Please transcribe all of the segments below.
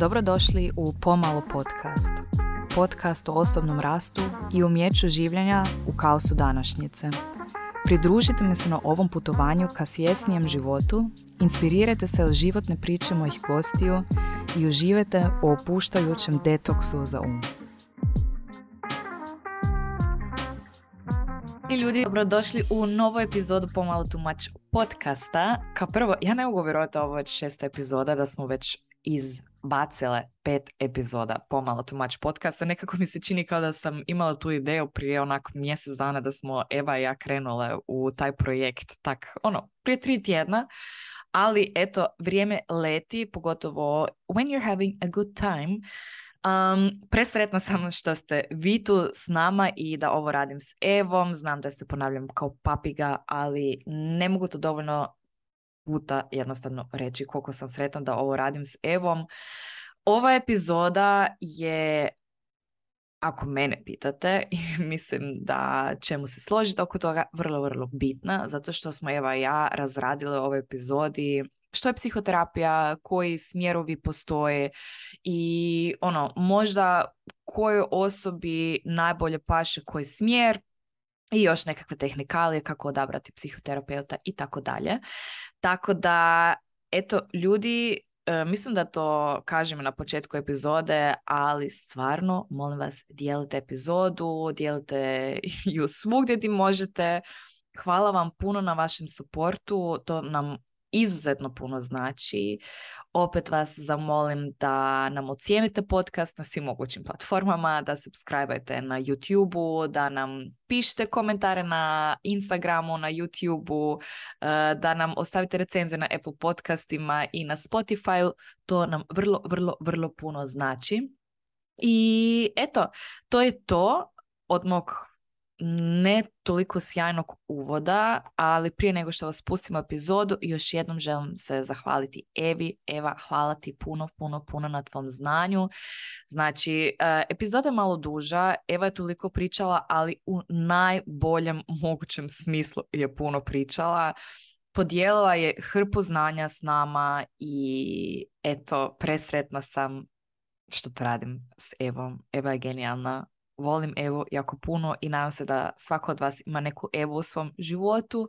Dobrodošli u Pomalo podcast. Podcast o osobnom rastu i umjeću življenja u kaosu današnjice. Pridružite mi se na ovom putovanju ka svjesnijem životu, inspirirajte se od životne priče mojih gostiju i uživajte u opuštajućem detoksu za um. I ljudi, dobrodošli u novu epizodu Pomalo tumač podcasta. Kao prvo, ja ne mogu vjerovati ovo već šesta epizoda da smo već izbacile pet epizoda pomalo tumač podcasta. Nekako mi se čini kao da sam imala tu ideju prije onak mjesec dana da smo Eva i ja krenule u taj projekt. Tak, ono, prije tri tjedna. Ali eto, vrijeme leti, pogotovo when you're having a good time. Um, presretna sam što ste vi tu s nama i da ovo radim s Evom. Znam da se ponavljam kao papiga, ali ne mogu to dovoljno puta jednostavno reći koliko sam sretna da ovo radim s Evom. Ova epizoda je ako mene pitate, mislim da ćemo se složiti oko toga, vrlo, vrlo bitna, zato što smo Eva i ja razradile ovoj epizodi što je psihoterapija, koji smjerovi postoje i ono, možda kojoj osobi najbolje paše koji smjer, i još nekakve tehnikalije kako odabrati psihoterapeuta i tako dalje. Tako da, eto, ljudi, e, mislim da to kažem na početku epizode, ali stvarno, molim vas, dijelite epizodu, dijelite ju svugdje gdje možete. Hvala vam puno na vašem suportu, to nam izuzetno puno znači. Opet vas zamolim da nam ocijenite podcast na svim mogućim platformama, da subscribe na YouTube-u, da nam pišete komentare na Instagramu, na YouTube-u, eh, da nam ostavite recenze na Apple podcastima i na Spotify. To nam vrlo, vrlo, vrlo puno znači. I eto, to je to od mog ne toliko sjajnog uvoda, ali prije nego što vas pustimo epizodu, još jednom želim se zahvaliti Evi. Eva, hvala ti puno, puno, puno na tvom znanju. Znači, e, epizoda je malo duža, Eva je toliko pričala, ali u najboljem mogućem smislu je puno pričala. Podijelila je hrpu znanja s nama i eto, presretna sam što to radim s Evom. Eva je genijalna volim Evu jako puno i nadam se da svako od vas ima neku Evu u svom životu.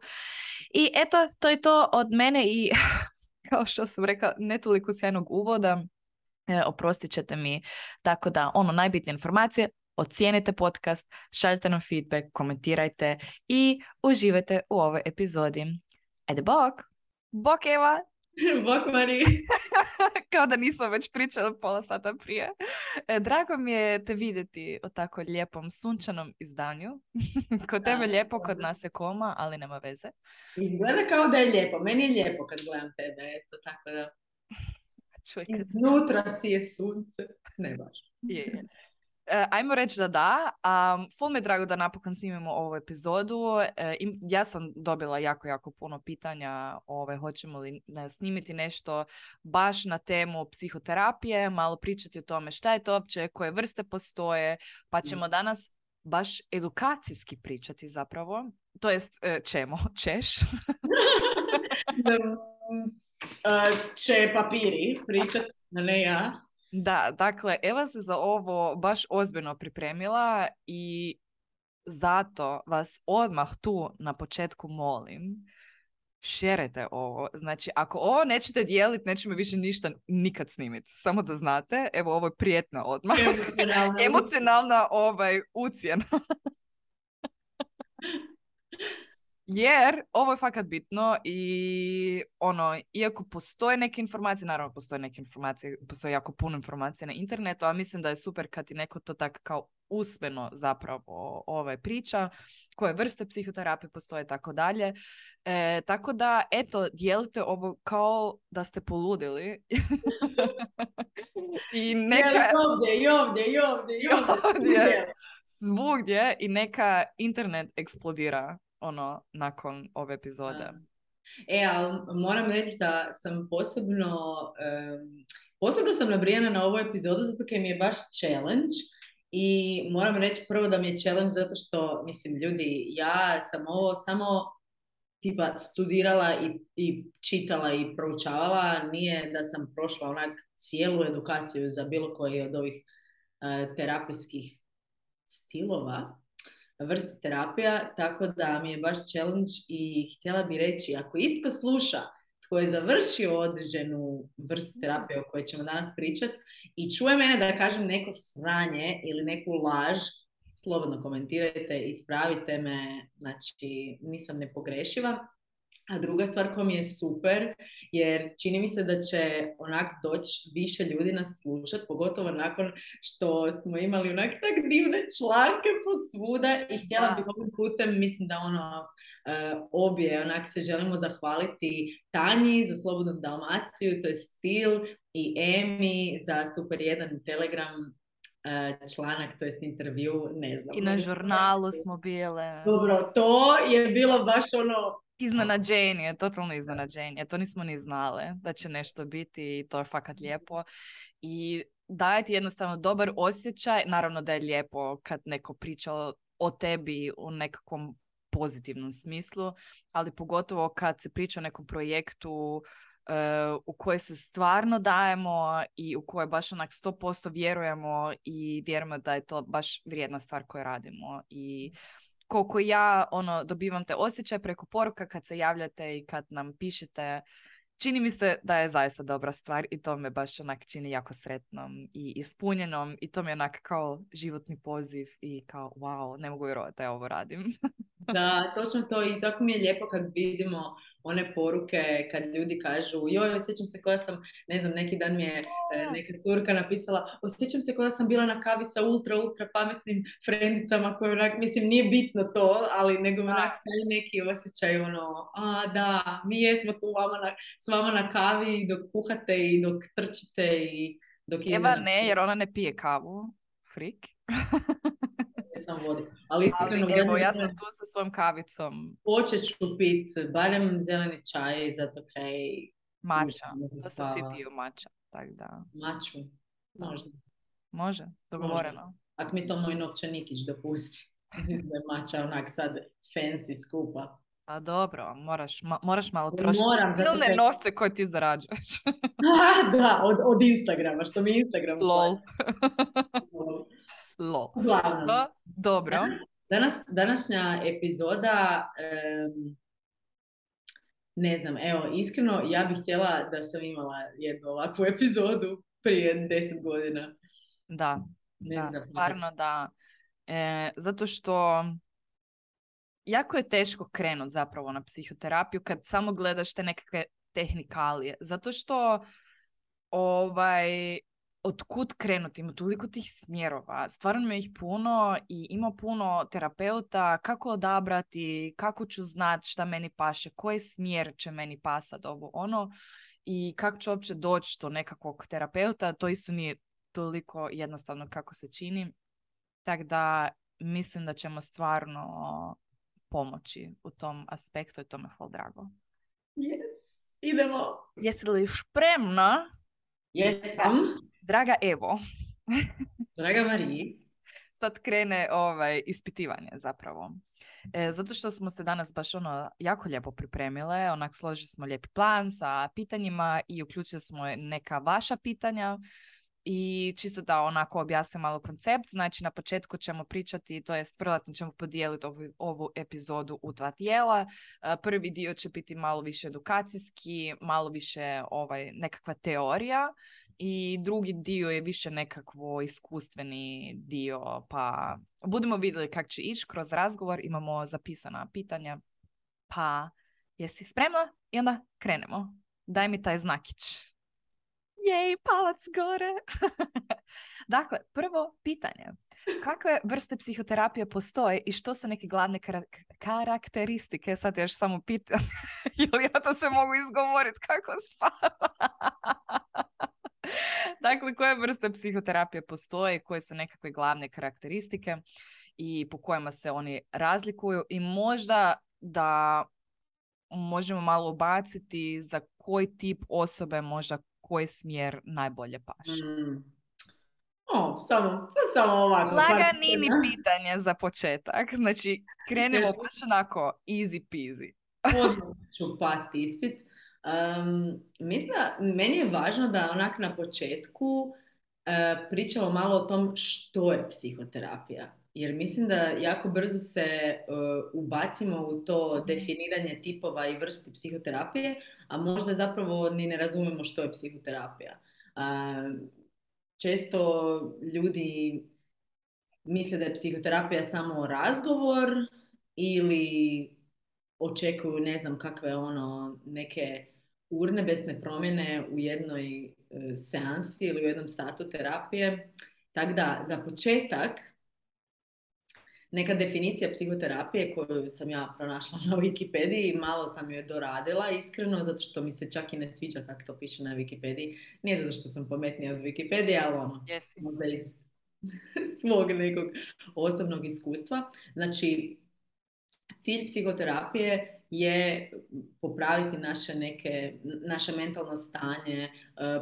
I eto, to je to od mene i kao što sam rekla, ne toliko sjajnog uvoda, e, oprostit ćete mi. Tako da, ono, najbitnije informacije, ocijenite podcast, šaljite nam feedback, komentirajte i uživajte u ovoj epizodi. Ajde, bok! Bok, Eva! Bok Mari. Kao da nisam već pričala pola sata prije. E, drago mi je te vidjeti o tako lijepom sunčanom izdanju. kod tebe lijepo, kod nas je koma, ali nema veze. Izgleda kao da je lijepo. Meni je lijepo kad gledam tebe. Eto, tako da... Čuj, kad... Iznutra si je sunce. Ne baš. Je, E, ajmo reći da da. Um, ful me drago da napokon snimimo ovu epizodu. E, ja sam dobila jako, jako puno pitanja ove, hoćemo li snimiti nešto baš na temu psihoterapije, malo pričati o tome šta je to uopće, koje vrste postoje, pa mm. ćemo danas baš edukacijski pričati zapravo. To jest, e, čemo? Češ? će papiri pričat, ne ja. Da, dakle, Eva se za ovo baš ozbiljno pripremila i zato vas odmah tu na početku molim, šerete ovo. Znači, ako ovo nećete dijeliti, nećemo više ništa nikad snimiti. Samo da znate, evo ovo je prijetna odmah. Emocionalna ovaj, ucjena. Jer ovo je fakat bitno i ono, iako postoje neke informacije, naravno postoje neke informacije, postoje jako puno informacija na internetu, a mislim da je super kad ti neko to tak kao usmeno zapravo ovaj priča, koje vrste psihoterapije postoje tako dalje. E, tako da, eto, dijelite ovo kao da ste poludili. I neka... I ovdje, i ovdje, i ovdje, i ovdje. Svugdje i neka internet eksplodira ono nakon ove epizode. E, ali moram reći da sam posebno um, posebno sam nabrijana na ovu epizodu zato jer mi je baš challenge i moram reći prvo da mi je challenge zato što, mislim, ljudi, ja sam ovo samo tipa studirala i, i čitala i proučavala, nije da sam prošla onak cijelu edukaciju za bilo koji od ovih uh, terapijskih stilova, vrste terapija, tako da mi je baš challenge i htjela bi reći, ako itko sluša tko je završio određenu vrstu terapije o kojoj ćemo danas pričati i čuje mene da kažem neko sranje ili neku laž, slobodno komentirajte, ispravite me, znači nisam nepogrešiva. A druga stvar koja mi je super, jer čini mi se da će onak doći više ljudi nas slušati, pogotovo nakon što smo imali onak tak divne članke posvuda i htjela bih ovim putem, mislim da ono, uh, obje onak se želimo zahvaliti Tanji za Slobodnu Dalmaciju, to je Stil i Emi za super jedan Telegram uh, članak, to je intervju, ne znam. I na žurnalu smo bile. Dobro, to je bilo baš ono iznenađenje, totalno iznenađenje. To nismo ni znale da će nešto biti i to je fakat lijepo. I daje ti jednostavno dobar osjećaj. Naravno da je lijepo kad neko priča o tebi u nekakvom pozitivnom smislu, ali pogotovo kad se priča o nekom projektu uh, u koje se stvarno dajemo i u koje baš onak 100% vjerujemo i vjerujemo da je to baš vrijedna stvar koju radimo. I koliko ja ono dobivam te osjećaj preko poruka kad se javljate i kad nam pišete čini mi se da je zaista dobra stvar i to me baš onak čini jako sretnom i ispunjenom i to mi je onak kao životni poziv i kao wow, ne mogu vjerovati da ja ovo radim. da, točno to i tako mi je lijepo kad vidimo one poruke kad ljudi kažu joj, osjećam se koja sam, ne znam, neki dan mi je e, neka turka napisala osjećam se koja sam bila na kavi sa ultra, ultra pametnim frendicama koje onak, mislim, nije bitno to, ali nego onak neki osjećaj ono, a da, mi jesmo tu vama na, s vama na kavi dok kuhate i dok trčite i dok Eva ne, jer ona ne pije kavu. Frik. sam vodi. Ali iskreno... Ali, evo, ja sam tu sa svojom kavicom. Počet ću pit barem zeleni čaj, zato kaj... Mača. Da se svi piju mača. Tak da. Maču. Možda. Može, dogovoreno. Ako mi to moj novčanikić dopusti. Je mača onak sad fancy skupa. A dobro, moraš, ma, moraš malo trošiti Moram, silne te... novce koje ti zarađuješ. da, od, od Instagrama, što mi Instagram Lol. Lo. dobro. Danas, današnja epizoda, ne znam, evo, iskreno ja bih htjela da sam imala jednu ovakvu epizodu prije deset godina. Da, da stvarno da. E, zato što jako je teško krenut zapravo na psihoterapiju kad samo gledaš te nekakve tehnikalije. Zato što ovaj, otkud krenuti, ima toliko tih smjerova, stvarno ih puno i ima puno terapeuta, kako odabrati, kako ću znati šta meni paše, koji smjer će meni pasati ovo ono i kako ću uopće doći do nekakvog terapeuta, to isto nije toliko jednostavno kako se čini. Tako da mislim da ćemo stvarno pomoći u tom aspektu i to me hvala drago. Yes, idemo. Jesi li spremna? Jesam. Draga Evo. Draga Mariji. Sad krene ovaj, ispitivanje zapravo. E, zato što smo se danas baš ono jako lijepo pripremile, onak složili smo lijepi plan sa pitanjima i uključili smo neka vaša pitanja i čisto da onako objasnim malo koncept, znači na početku ćemo pričati, to jest vjerojatno ćemo podijeliti ovu, ovu epizodu u dva dijela. E, prvi dio će biti malo više edukacijski, malo više ovaj, nekakva teorija i drugi dio je više nekakvo iskustveni dio, pa budemo vidjeli kako će ići kroz razgovor, imamo zapisana pitanja, pa jesi spremna? I onda krenemo. Daj mi taj znakić. Jej, palac gore! dakle, prvo pitanje. Kakve vrste psihoterapije postoje i što su neke glavne karakteristike? Sad još samo pitam, ili ja to se mogu izgovoriti kako spava? dakle, koje vrste psihoterapije postoje, koje su nekakve glavne karakteristike i po kojima se oni razlikuju i možda da možemo malo ubaciti za koji tip osobe možda koji smjer najbolje paše. Mm. O, samo, samo ovako. Laganini pitanje za početak. Znači, krenemo baš onako easy peasy. odmah ću pasti ispit. Um, mislim da meni je važno da onak na početku e, pričamo malo o tom što je psihoterapija. Jer mislim da jako brzo se e, ubacimo u to definiranje tipova i vrsti psihoterapije, a možda zapravo ni ne razumemo što je psihoterapija. često ljudi misle da je psihoterapija samo razgovor ili očekuju ne znam kakve ono neke urnebesne promjene u jednoj e, seansi ili u jednom satu terapije. Tako da, za početak, neka definicija psihoterapije koju sam ja pronašla na Wikipediji, malo sam joj doradila iskreno, zato što mi se čak i ne sviđa kako to piše na Wikipediji. Nije zato što sam pametnija od Wikipedije, ali ono, možda iz svog nekog osobnog iskustva. Znači, cilj psihoterapije je popraviti naše neke, naše mentalno stanje, e,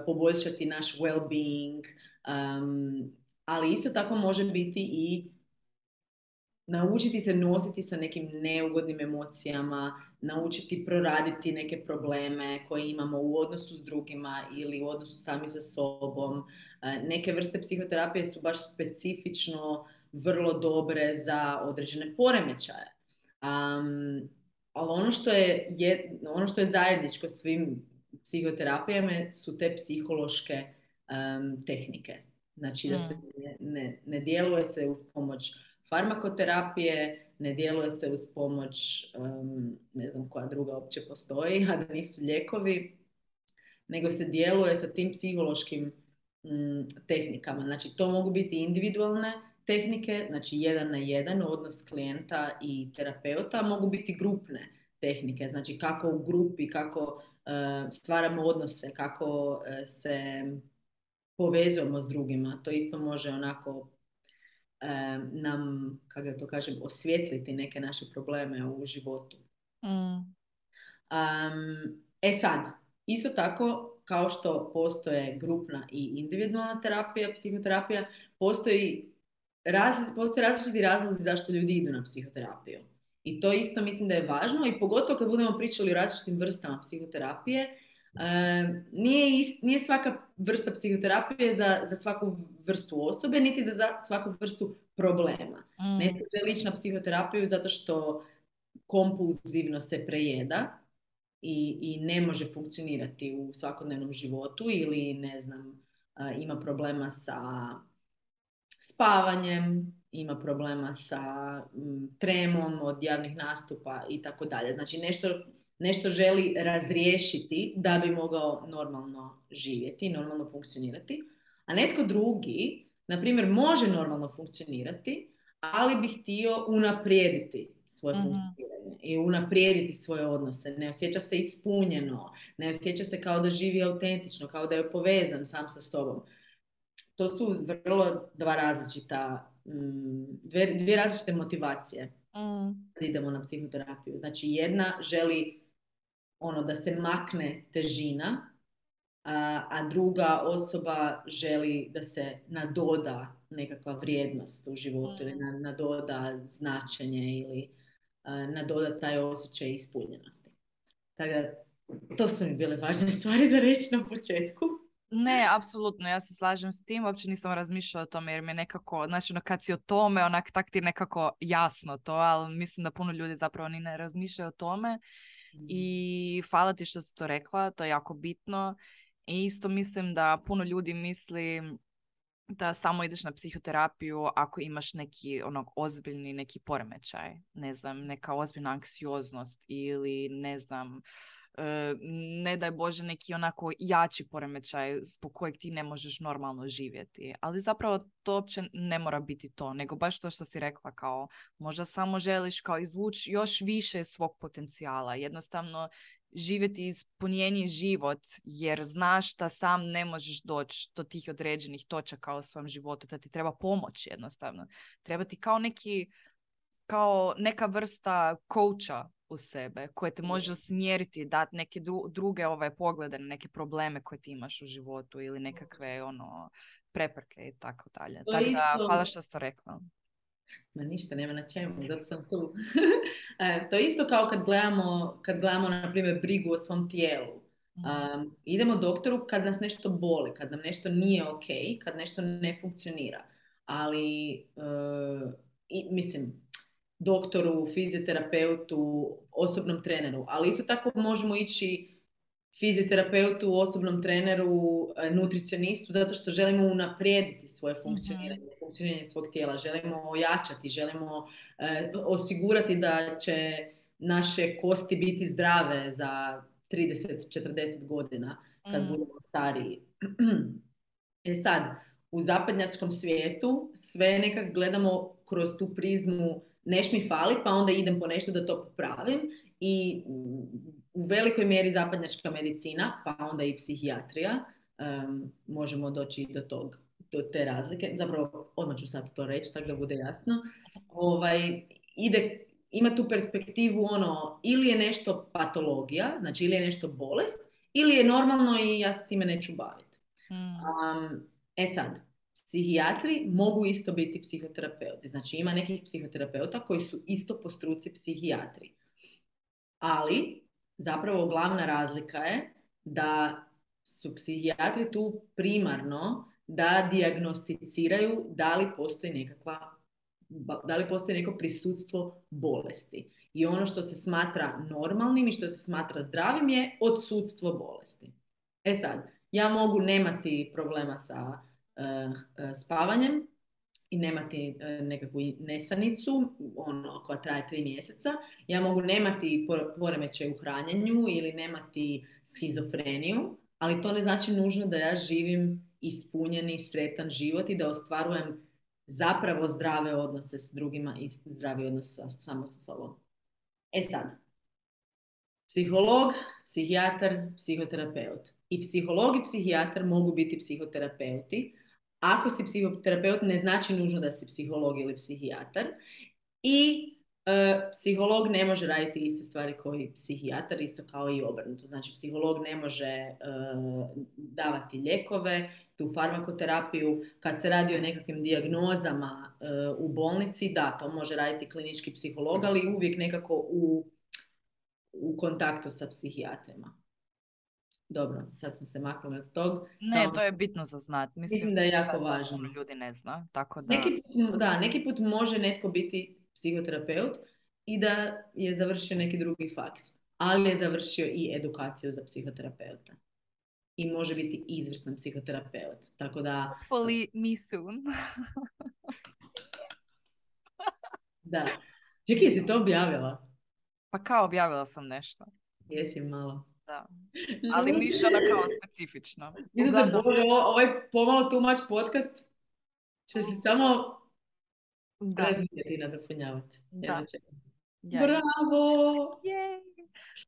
poboljšati naš well-being, ali isto tako može biti i naučiti se nositi sa nekim neugodnim emocijama, naučiti proraditi neke probleme koje imamo u odnosu s drugima ili u odnosu sami sa sobom. E, neke vrste psihoterapije su baš specifično vrlo dobre za određene poremećaje. Um, ali ono što je, je, ono što je zajedničko svim psihoterapijama su te psihološke tehnike. Znači da se mm. ne, ne, ne djeluje se uz pomoć farmakoterapije, ne djeluje se uz pomoć, ne znam koja druga uopće postoji, a da nisu lijekovi, nego se djeluje sa tim psihološkim mm, tehnikama. Znači to mogu biti individualne tehnike, znači jedan na jedan odnos klijenta i terapeuta, mogu biti grupne tehnike, znači kako u grupi, kako e, stvaramo odnose, kako e, se povezujemo s drugima. To isto može onako e, nam, kako da to kažem, osvijetliti neke naše probleme u životu. Mm. e sad, isto tako kao što postoje grupna i individualna terapija, psihoterapija, postoji raz, postoje različiti razlozi zašto ljudi idu na psihoterapiju. I to isto mislim da je važno i pogotovo kad budemo pričali o različitim vrstama psihoterapije, nije, nije svaka vrsta psihoterapije za, za svaku vrstu osobe, niti za, za svaku vrstu problema. Mm. Neko želi ići na psihoterapiju zato što kompulzivno se prejeda i, i ne može funkcionirati u svakodnevnom životu ili ne znam, ima problema sa spavanjem, ima problema sa mm, tremom od javnih nastupa i tako dalje. Znači nešto, nešto želi razriješiti da bi mogao normalno živjeti, normalno funkcionirati. A netko drugi, na primjer, može normalno funkcionirati, ali bi htio unaprijediti svoje mm funkcioniranje i unaprijediti svoje odnose. Ne osjeća se ispunjeno, ne osjeća se kao da živi autentično, kao da je povezan sam sa sobom to su vrlo dva različita, mm, dvije, dvije različite motivacije mm. idemo na psihoterapiju. Znači jedna želi ono da se makne težina, a, a druga osoba želi da se nadoda nekakva vrijednost u životu mm. nadoda značenje ili a, nadoda taj osjećaj ispunjenosti. Tako da, to su mi bile važne stvari za reći na početku. Ne, apsolutno, ja se slažem s tim, uopće nisam razmišljala o tome jer mi je nekako, znači ono kad si o tome, onak tak ti nekako jasno to, ali mislim da puno ljudi zapravo ni ne razmišljaju o tome i mm. hvala ti što si to rekla, to je jako bitno i isto mislim da puno ljudi misli da samo ideš na psihoterapiju ako imaš neki onog ozbiljni neki poremećaj, ne znam, neka ozbiljna anksioznost ili ne znam, ne daj Bože neki onako jači poremećaj zbog kojeg ti ne možeš normalno živjeti. Ali zapravo to uopće ne mora biti to, nego baš to što si rekla kao možda samo želiš kao izvući još više svog potencijala. Jednostavno živjeti ispunjeniji život jer znaš da sam ne možeš doći do tih određenih točaka u svom životu, da ti treba pomoć jednostavno. Treba ti kao neki kao neka vrsta coacha u sebe, koje te može usmjeriti, dati neke druge ove poglede na neke probleme koje ti imaš u životu ili nekakve ono prepreke i tako dalje. Tako da, hvala što ste rekla. Ma ništa, nema na čemu, zato sam tu. E, to je isto kao kad gledamo, kad gledamo, na primjer, brigu o svom tijelu. Um, idemo doktoru kad nas nešto boli, kad nam nešto nije ok, kad nešto ne funkcionira. Ali, uh, i, mislim, doktoru, fizioterapeutu, osobnom treneru. Ali isto tako možemo ići fizioterapeutu, osobnom treneru, e, nutricionistu, zato što želimo unaprijediti svoje mhm. funkcioniranje, mm-hmm. funkcioniranje svog tijela, želimo ojačati, želimo e, osigurati da će naše kosti biti zdrave za 30-40 godina kad mm. budemo stariji. E sad, u zapadnjačkom svijetu sve nekak gledamo kroz tu prizmu neš mi fali, pa onda idem po nešto da to popravim i u velikoj mjeri zapadnjačka medicina, pa onda i psihijatrija, um, možemo doći do tog, do te razlike. Zapravo, odmah ću sad to reći, tako da bude jasno. Ovaj, ide, ima tu perspektivu ono, ili je nešto patologija, znači ili je nešto bolest, ili je normalno i ja se time neću baviti. Um, e sad, psihijatri mogu isto biti psihoterapeuti. Znači ima nekih psihoterapeuta koji su isto po struci psihijatri. Ali zapravo glavna razlika je da su psihijatri tu primarno da dijagnosticiraju da li postoji nekakva da li postoji neko prisutstvo bolesti. I ono što se smatra normalnim i što se smatra zdravim je odsudstvo bolesti. E sad, ja mogu nemati problema sa spavanjem, i nemati e, nekakvu nesanicu ono, koja traje tri mjeseca. Ja mogu nemati poremećaj u hranjenju ili nemati schizofreniju, ali to ne znači nužno da ja živim ispunjeni, sretan život i da ostvarujem zapravo zdrave odnose s drugima i zdravi odnos sa, samo sa sobom. E sad, psiholog, psihijatar, psihoterapeut. I psiholog i psihijatar mogu biti psihoterapeuti, ako si psihoterapeut ne znači nužno da si psiholog ili psihijatar i e, psiholog ne može raditi iste stvari koji psihijatar, isto kao i obrnuto. Znači psiholog ne može e, davati lijekove, tu farmakoterapiju, kad se radi o nekakvim dijagnozama e, u bolnici, da, to može raditi klinički psiholog, ali uvijek nekako u, u kontaktu sa psihijatrima. Dobro, sad smo se maknuli od tog. Ne, to je bitno za znat. Mislim, mislim da je jako da važno. Ljudi ne zna, tako da... Neki put, da, neki put može netko biti psihoterapeut i da je završio neki drugi faks, ali je završio i edukaciju za psihoterapeuta. I može biti izvrstan psihoterapeut. Tako da... Hopefully me soon. da. Čekaj, jesi to objavila? Pa kao objavila sam nešto. Jesi malo. Da. Ali ono kao specifično. Uglavnom... se Bože, ovaj pomalo too much podcast će se samo da. razvijeti i nadopunjavati. Da. Bravo!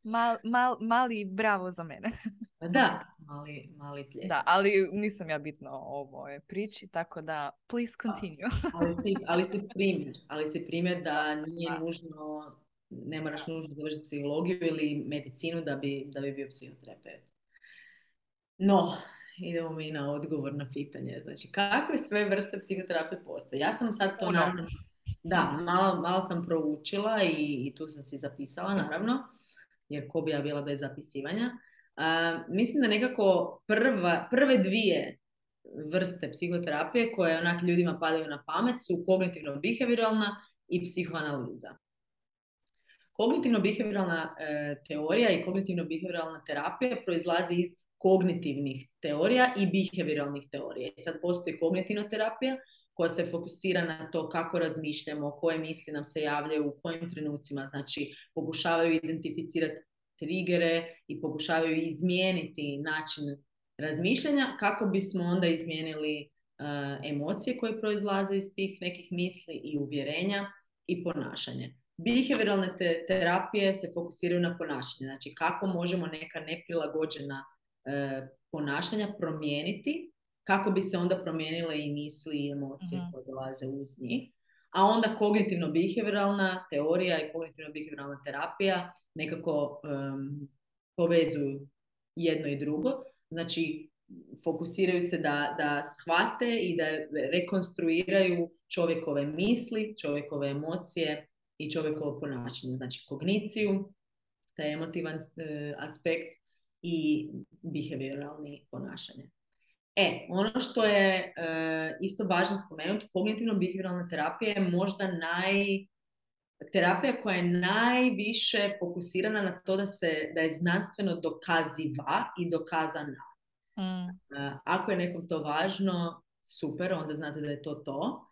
Mal, mal, mali bravo za mene. Pa da, mali, mali pljes. Da, ali nisam ja bitno o ovoj priči, tako da please continue. ali, si, ali si primjer, ali si primjer da nije nužno ne moraš nužno završiti psihologiju ili medicinu da bi, da bi bio psihoterapeut. No, idemo mi na odgovor na pitanje. Znači, kakve sve vrste psihoterapije postoje? Ja sam sad to naravno... Da, malo, malo sam proučila i, i tu sam si zapisala, naravno, jer ko bi ja bila bez zapisivanja. mislim da nekako prva, prve dvije vrste psihoterapije koje onak ljudima padaju na pamet su kognitivno-behavioralna i psihoanaliza. Kognitivno-behavioralna e, teorija i kognitivno-behavioralna terapija proizlazi iz kognitivnih teorija i behavioralnih teorija. sad postoji kognitivna terapija koja se fokusira na to kako razmišljamo, koje misli nam se javljaju, u kojim trenucima, znači pokušavaju identificirati trigere i pokušavaju izmijeniti način razmišljanja kako bismo onda izmijenili e, emocije koje proizlaze iz tih nekih misli i uvjerenja i ponašanje. Behavioralne te, terapije se fokusiraju na ponašanje, znači kako možemo neka neprilagođena e, ponašanja promijeniti kako bi se onda promijenile i misli i emocije mm koje dolaze uz njih. A onda kognitivno-behavioralna teorija i kognitivno-behavioralna terapija nekako um, povezuju jedno i drugo. Znači, fokusiraju se da, da shvate i da rekonstruiraju čovjekove misli, čovjekove emocije i čovjekovo ponašanje. Znači kogniciju, taj emotivan e, aspekt i behavioralni ponašanje. E, ono što je e, isto važno spomenuti, kognitivno-behavioralna terapija je možda naj, terapija koja je najviše fokusirana na to da, se, da je znanstveno dokaziva i dokazana. Mm. E, ako je nekom to važno, super, onda znate da je to to.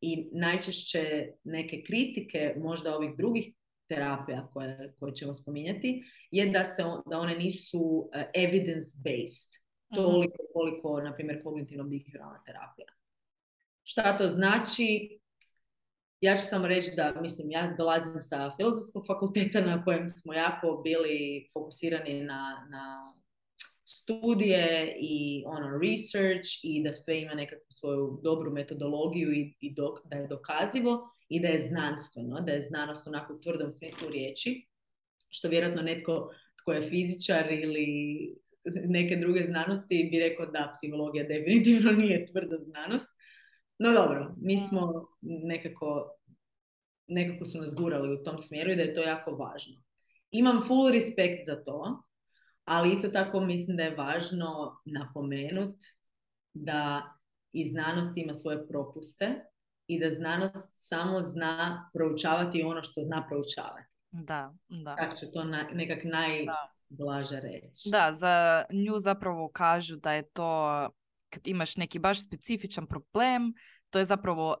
I najčešće neke kritike možda ovih drugih terapija koje, koje ćemo spominjati je da, se, da one nisu e, evidence-based. Mhm. Toliko koliko, na primjer, kognitivno-behavioralna terapija. Šta to znači? Ja ću samo reći da, mislim, ja dolazim sa filozofskog fakulteta na kojem smo jako bili fokusirani na, na studije i ono research i da sve ima nekakvu svoju dobru metodologiju i, i da je dokazivo i da je znanstveno, da je znanost onako u tvrdom smislu riječi, što vjerojatno netko tko je fizičar ili neke druge znanosti bi rekao da psihologija definitivno nije tvrda znanost. No dobro, mi smo nekako, nekako su nas gurali u tom smjeru i da je to jako važno. Imam full respekt za to, ali isto tako mislim da je važno napomenuti da i znanost ima svoje propuste i da znanost samo zna proučavati ono što zna proučavati. Da, da. Tako će to na, nekak najblaže reći. Da, za nju zapravo kažu da je to kad imaš neki baš specifičan problem, to je zapravo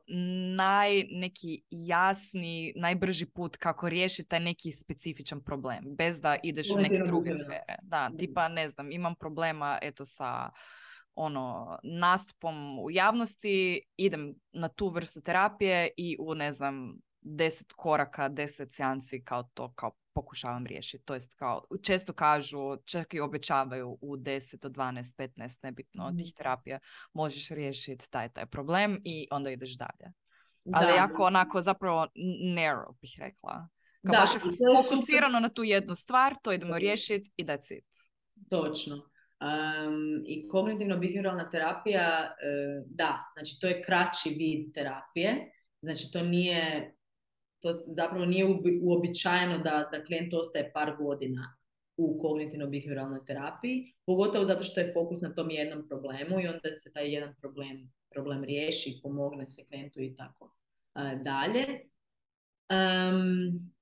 naj, neki jasni, najbrži put kako riješiti taj neki specifičan problem, bez da ideš u neke druge sfere. Da, tipa, ne znam, imam problema eto sa ono nastupom u javnosti, idem na tu vrstu terapije i u ne znam deset koraka, deset seansi kao to kao pokušavam riješiti. To jest kao često kažu, čak i obećavaju u 10 do 12, 15, nebitno od tih mhm. terapija možeš riješiti taj taj problem i onda ideš dalje. Ali da. jako onako zapravo narrow bih rekla. Kao da, baš je fokusirano na tu jednu stvar, to idemo riješiti i that's it. Točno. Um, I kognitivno-behavioralna terapija, uh, da, znači to je kraći vid terapije, znači to nije, to zapravo nije uobičajeno da, da klijent ostaje par godina u kognitivno-behavioralnoj terapiji, pogotovo zato što je fokus na tom jednom problemu i onda se taj jedan problem, problem riješi, pomogne se klijentu i tako uh, dalje. Um,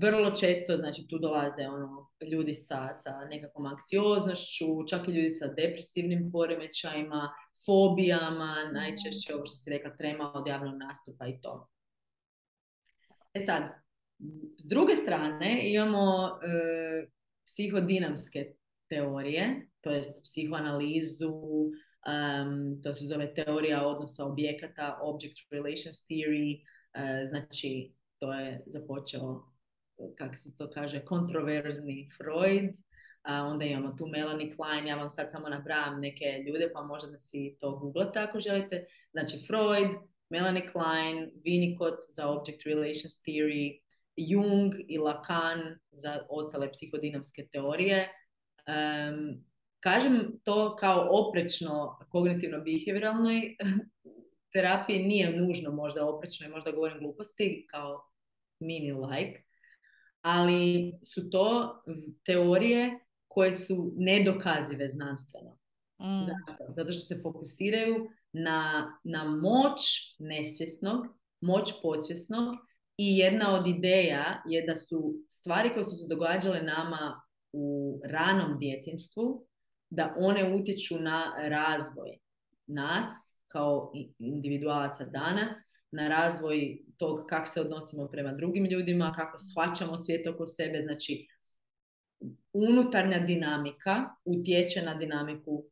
vrlo često znači tu dolaze ono ljudi sa, sa nekakvom anksioznošću, čak i ljudi sa depresivnim poremećajima, fobijama, najčešće ovo što si rekla trema od javnog nastupa i to. E sad, s druge strane imamo e, psihodinamske teorije, to jest psihoanalizu, to se zove teorija odnosa objekata, object relations theory, e, znači to je započeo kako se to kaže, kontroverzni Freud, a onda imamo tu Melanie Klein, ja vam sad samo nabrajam neke ljude, pa možda da si to googlate ako želite. Znači Freud, Melanie Klein, Winnicott za Object Relations Theory, Jung i Lacan za ostale psihodinamske teorije. Um, kažem to kao oprečno kognitivno-behavioralnoj terapiji, nije nužno možda oprečno i možda govorim gluposti, kao mini like, ali su to teorije koje su nedokazive znanstveno. Mm. Zato? Zato što se fokusiraju na, na moć nesvjesnog, moć podsvjesnog i jedna od ideja je da su stvari koje su se događale nama u ranom djetinstvu, da one utječu na razvoj nas kao individualaca danas na razvoj tog kako se odnosimo prema drugim ljudima, kako shvaćamo svijet oko sebe. Znači, unutarnja dinamika utječe na dinamiku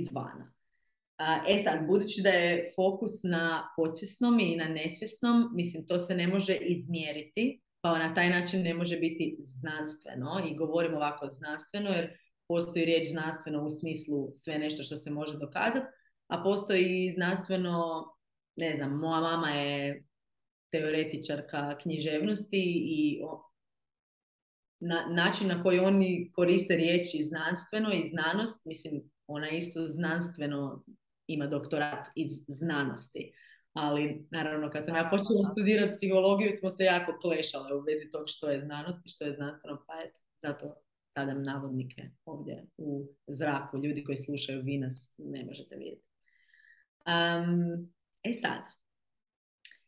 izvana. E sad, budući da je fokus na podsvjesnom i na nesvjesnom, mislim, to se ne može izmjeriti, pa na taj način ne može biti znanstveno i govorim ovako znanstveno, jer postoji riječ znanstveno u smislu sve nešto što se može dokazati, a postoji znanstveno ne znam, moja mama je teoretičarka književnosti i na, način na koji oni koriste riječi znanstveno i znanost, mislim, ona isto znanstveno ima doktorat iz znanosti. Ali, naravno, kad sam ja počela studirati psihologiju, smo se jako klešale u vezi tog što je znanost i što je znanstveno, pa eto, zato stavljam navodnike ovdje u zraku. Ljudi koji slušaju, vi nas ne možete vidjeti. Um, e sad,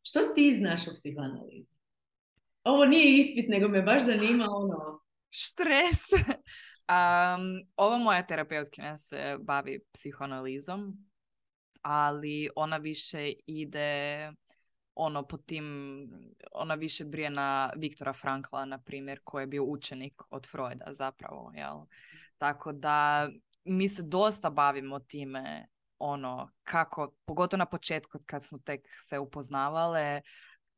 što ti znaš o psihoanalizi? Ovo nije ispit, nego me baš zanima ono... Štres. Um, ova moja terapeutkinja se bavi psihoanalizom, ali ona više ide ono po tim, ona više brije na Viktora Frankla, na primjer, koji je bio učenik od Freuda zapravo, jel? Tako da mi se dosta bavimo time ono kako, pogotovo na početku kad smo tek se upoznavale,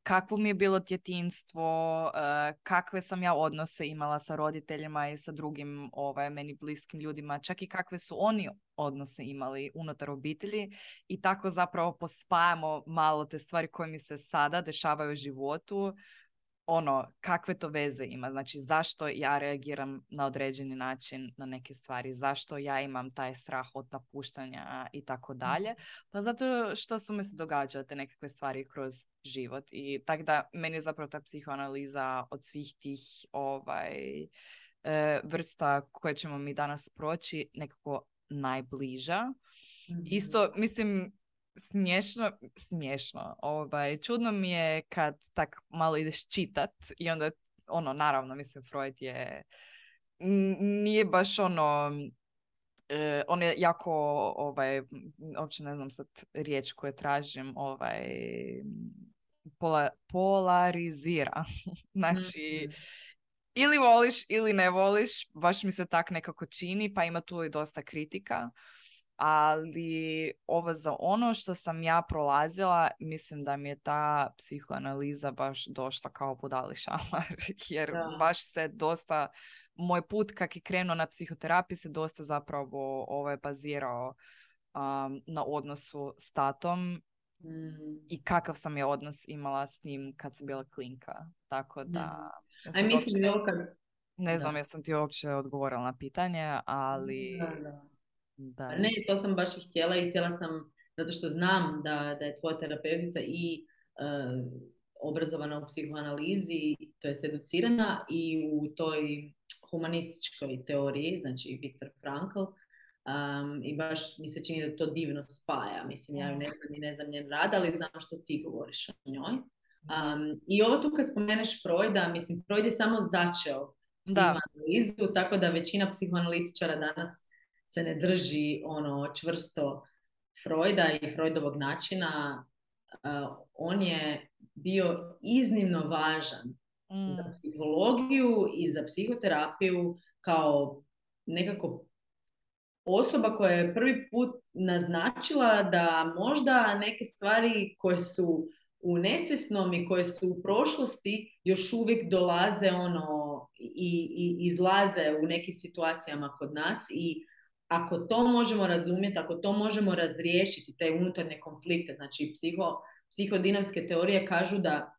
kakvo mi je bilo djetinstvo, eh, kakve sam ja odnose imala sa roditeljima i sa drugim ovaj, meni bliskim ljudima, čak i kakve su oni odnose imali unutar obitelji i tako zapravo pospajamo malo te stvari koje mi se sada dešavaju u životu ono, kakve to veze ima, znači zašto ja reagiram na određeni način na neke stvari, zašto ja imam taj strah od napuštanja i tako mhm. dalje, pa zato što su mi se događale te nekakve stvari kroz život i tako da meni je zapravo ta psihoanaliza od svih tih ovaj, e, vrsta koje ćemo mi danas proći nekako najbliža. Isto, mhm. mislim, smiješno, smiješno. Ovaj, čudno mi je kad tak malo ideš čitat i onda, ono, naravno, mislim, Freud je, nije baš ono, e, on je jako, ovaj, uopće ne znam sad riječ koju tražim, ovaj, pola, polarizira. znači, mhm. ili voliš ili ne voliš, baš mi se tak nekako čini, pa ima tu i dosta kritika ali ovo za ono što sam ja prolazila, mislim da mi je ta psihoanaliza baš došla kao budali jer baš se dosta, moj put kak je krenuo na psihoterapiji se dosta zapravo ovaj, bazirao na odnosu s tatom mm. i kakav sam je odnos imala s njim kad sam bila klinka. Tako da... Mm. Ja mislim Ne znam jesam ti uopće odgovorila na pitanje, ali... Da, da. Ne, to sam baš i htjela i htjela sam, zato što znam da, da je tvoja terapeutica i uh, obrazovana u psihoanalizi, to jest educirana i u toj humanističkoj teoriji, znači Viktor Frankl, um, i baš mi se čini da to divno spaja. Mislim, ja ju ne znam i ne znam njen rad, ali znam što ti govoriš o njoj. Um, I ovo tu kad spomeneš Freuda, mislim, Freud je samo začeo psihoanalizu, tako da većina psihoanalitičara danas se ne drži ono čvrsto Freuda i Freudovog načina, on je bio iznimno važan za mm. psihologiju i za psihoterapiju kao nekako osoba koja je prvi put naznačila da možda neke stvari koje su u nesvjesnom i koje su u prošlosti još uvijek dolaze ono i, i izlaze u nekim situacijama kod nas i ako to možemo razumjeti, ako to možemo razriješiti, te unutarnje konflikte, znači psiho, psihodinamske teorije kažu da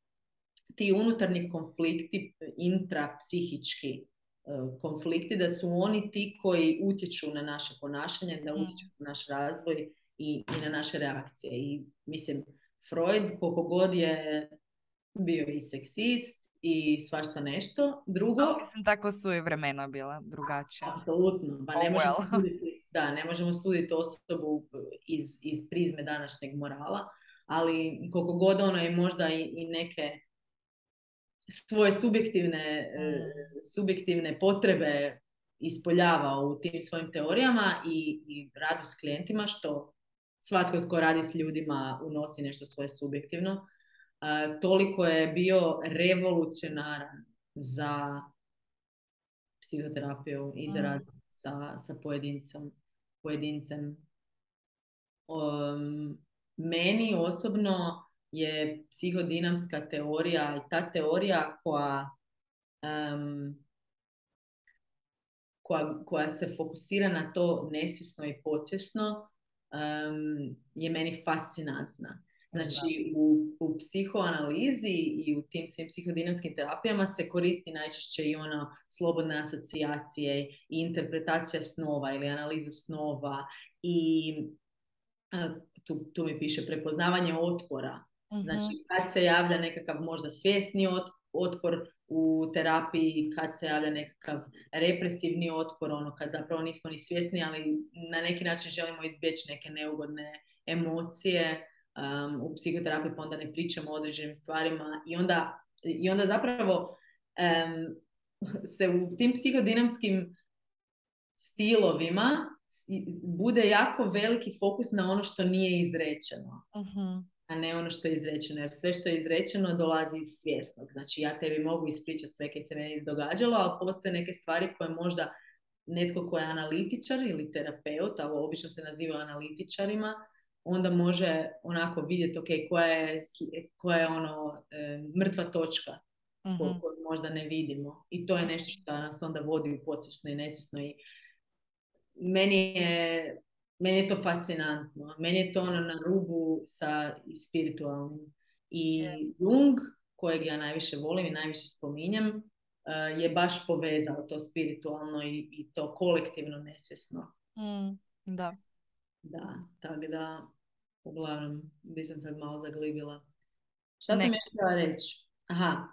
ti unutarnji konflikti, intrapsihički e, konflikti, da su oni ti koji utječu na naše ponašanje, da mm. utječu na naš razvoj i, i na naše reakcije. I mislim, Freud, koliko god je bio i seksist i svašta nešto. Drugo... Ali mislim, tako su i vremena bila drugačija. Apsolutno. Pa ne, oh, možemo suditi, da, ne možemo suditi osobu iz, iz prizme današnjeg morala, ali koliko god ono je možda i, i neke svoje subjektivne, e, mm. subjektivne potrebe ispoljavao u tim svojim teorijama i, i radu s klijentima, što svatko tko radi s ljudima unosi nešto svoje subjektivno toliko je bio revolucionaran za psihoterapiju i za rad sa, sa pojedincem. pojedincem. Um, meni osobno je psihodinamska teorija i ta teorija koja, um, koja, koja se fokusira na to nesvjesno i podsvjesno um, je meni fascinantna. Znači u, u psihoanalizi i u tim svim psihodinamskim terapijama se koristi najčešće i ono slobodne asocijacije i interpretacija snova ili analiza snova i tu, tu mi piše prepoznavanje otpora. Mhm. Znači, kad se javlja nekakav možda svjesni ot- otpor u terapiji, kad se javlja nekakav represivni otpor, ono kad zapravo nismo ni svjesni, ali na neki način želimo izbjeći neke neugodne emocije. Um, u psihoterapiji pa onda ne pričamo o određenim stvarima i onda, i onda zapravo em, se u tim psihodinamskim stilovima bude jako veliki fokus na ono što nije izrečeno Mhm. a ne ono što je izrečeno. Jer sve što je izrečeno dolazi iz svjesnog. Znači ja tebi mogu ispričati sve kaj se meni događalo, ali postoje neke stvari koje možda netko ko je analitičar ili terapeut, a obično se naziva analitičarima, onda može onako vidjeti ok, koja je, koja je ono e, mrtva točka Mhm. koju koju možda ne vidimo. I to je nešto što nas onda vodi u podsvjesno i nesvjesno i meni je, meni je to fascinantno. Meni je to ono na rubu sa i spiritualnim. I Jung, kojeg ja najviše volim i najviše spominjem, eh, je baš povezao to spiritualno i, i to kolektivno nesvjesno. Mm, Da. Da, tako da, uglavnom, bi sam sad malo zaglibila. Šta sam još htjela reći? Aha,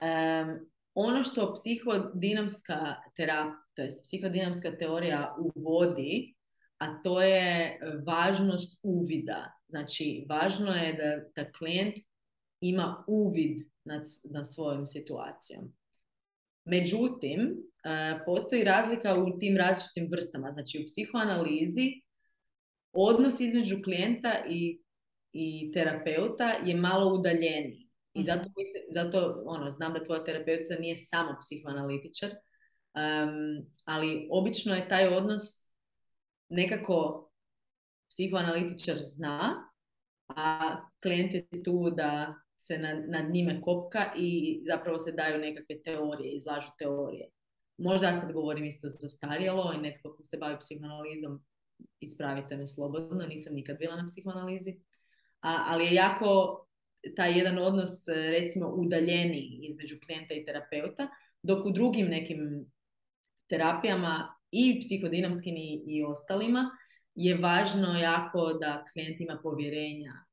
em, ono što psihodinamska terapija, to jest psihodinamska teorija uvodi, a to je važnost uvida. Znači, važno je da, da klijent ima uvid nad, nad svojom situacijom. Međutim, e, postoji razlika u tim različitim vrstama. Znači, u psihoanalizi odnos između klijenta i, i terapeuta je malo udaljeniji. I zato, mislim, zato ono, znam da tvoja terapeutica nije samo psihoanalitičar, um, ali obično je taj odnos nekako psihoanalitičar zna, a klijent je tu da se nad, nad njime kopka i zapravo se daju nekakve teorije, izlažu teorije. Možda sad govorim isto zastarjelo i netko ko se bavi psihoanalizom, ispravite me slobodno, nisam nikad bila na psihoanalizi, a, ali je jako taj jedan odnos recimo udaljeniji između klijenta i terapeuta, dok u drugim nekim terapijama i psihodinamskim i, i ostalima je važno jako da klijent ima povjerenja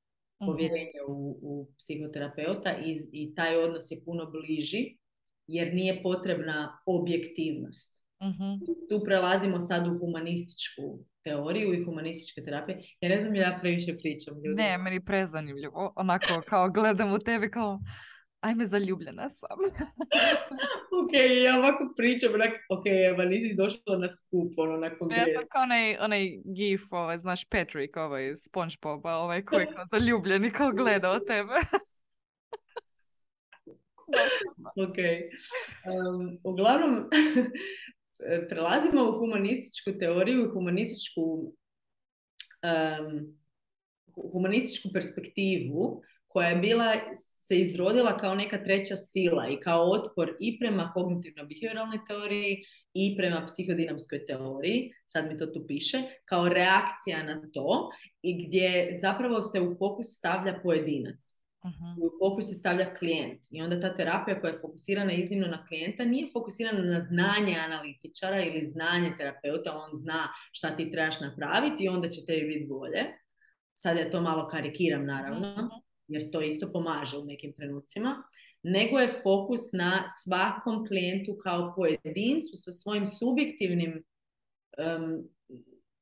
povjerenje u, u psihoterapeuta i, i taj odnos je puno bliži jer nije potrebna objektivnost. Mhm. Tu prelazimo sad u humanističku teoriju i humanističke terapije. Ja ne znam ja previše pričam. Ljudi. Ne, meni prezanimljivo. Onako, kao gledam u tebe kao, ajme, zaljubljena sam. ok, ja ovako pričam, onak, ok, Eva, nisi došla na skup, ono, na Ja kongres. sam kao onaj, onaj gif, ovaj, znaš, Patrick, ovaj, Spongeboba, ovaj, koji kao zaljubljeni, kao gleda o tebe. Ok. Um, uglavnom, prelazimo u humanističku teoriju i humanističku um, hu- humanističku perspektivu koja je bila se izrodila kao neka treća sila i kao otpor i prema kognitivno-behavioralnoj teoriji i prema psihodinamskoj teoriji, sad mi to tu piše, kao reakcija na to i gdje zapravo se u fokus stavlja pojedinac Mhm. u fokus se stavlja klijent i onda ta terapija koja je fokusirana iznimno na klijenta nije fokusirana na znanje analitičara ili znanje terapeuta, on zna šta ti trebaš napraviti i onda će tebi biti bolje. Sad ja to malo karikiram naravno, jer to isto pomaže u nekim trenucima, nego je fokus na svakom klijentu kao pojedincu sa svojim subjektivnim em,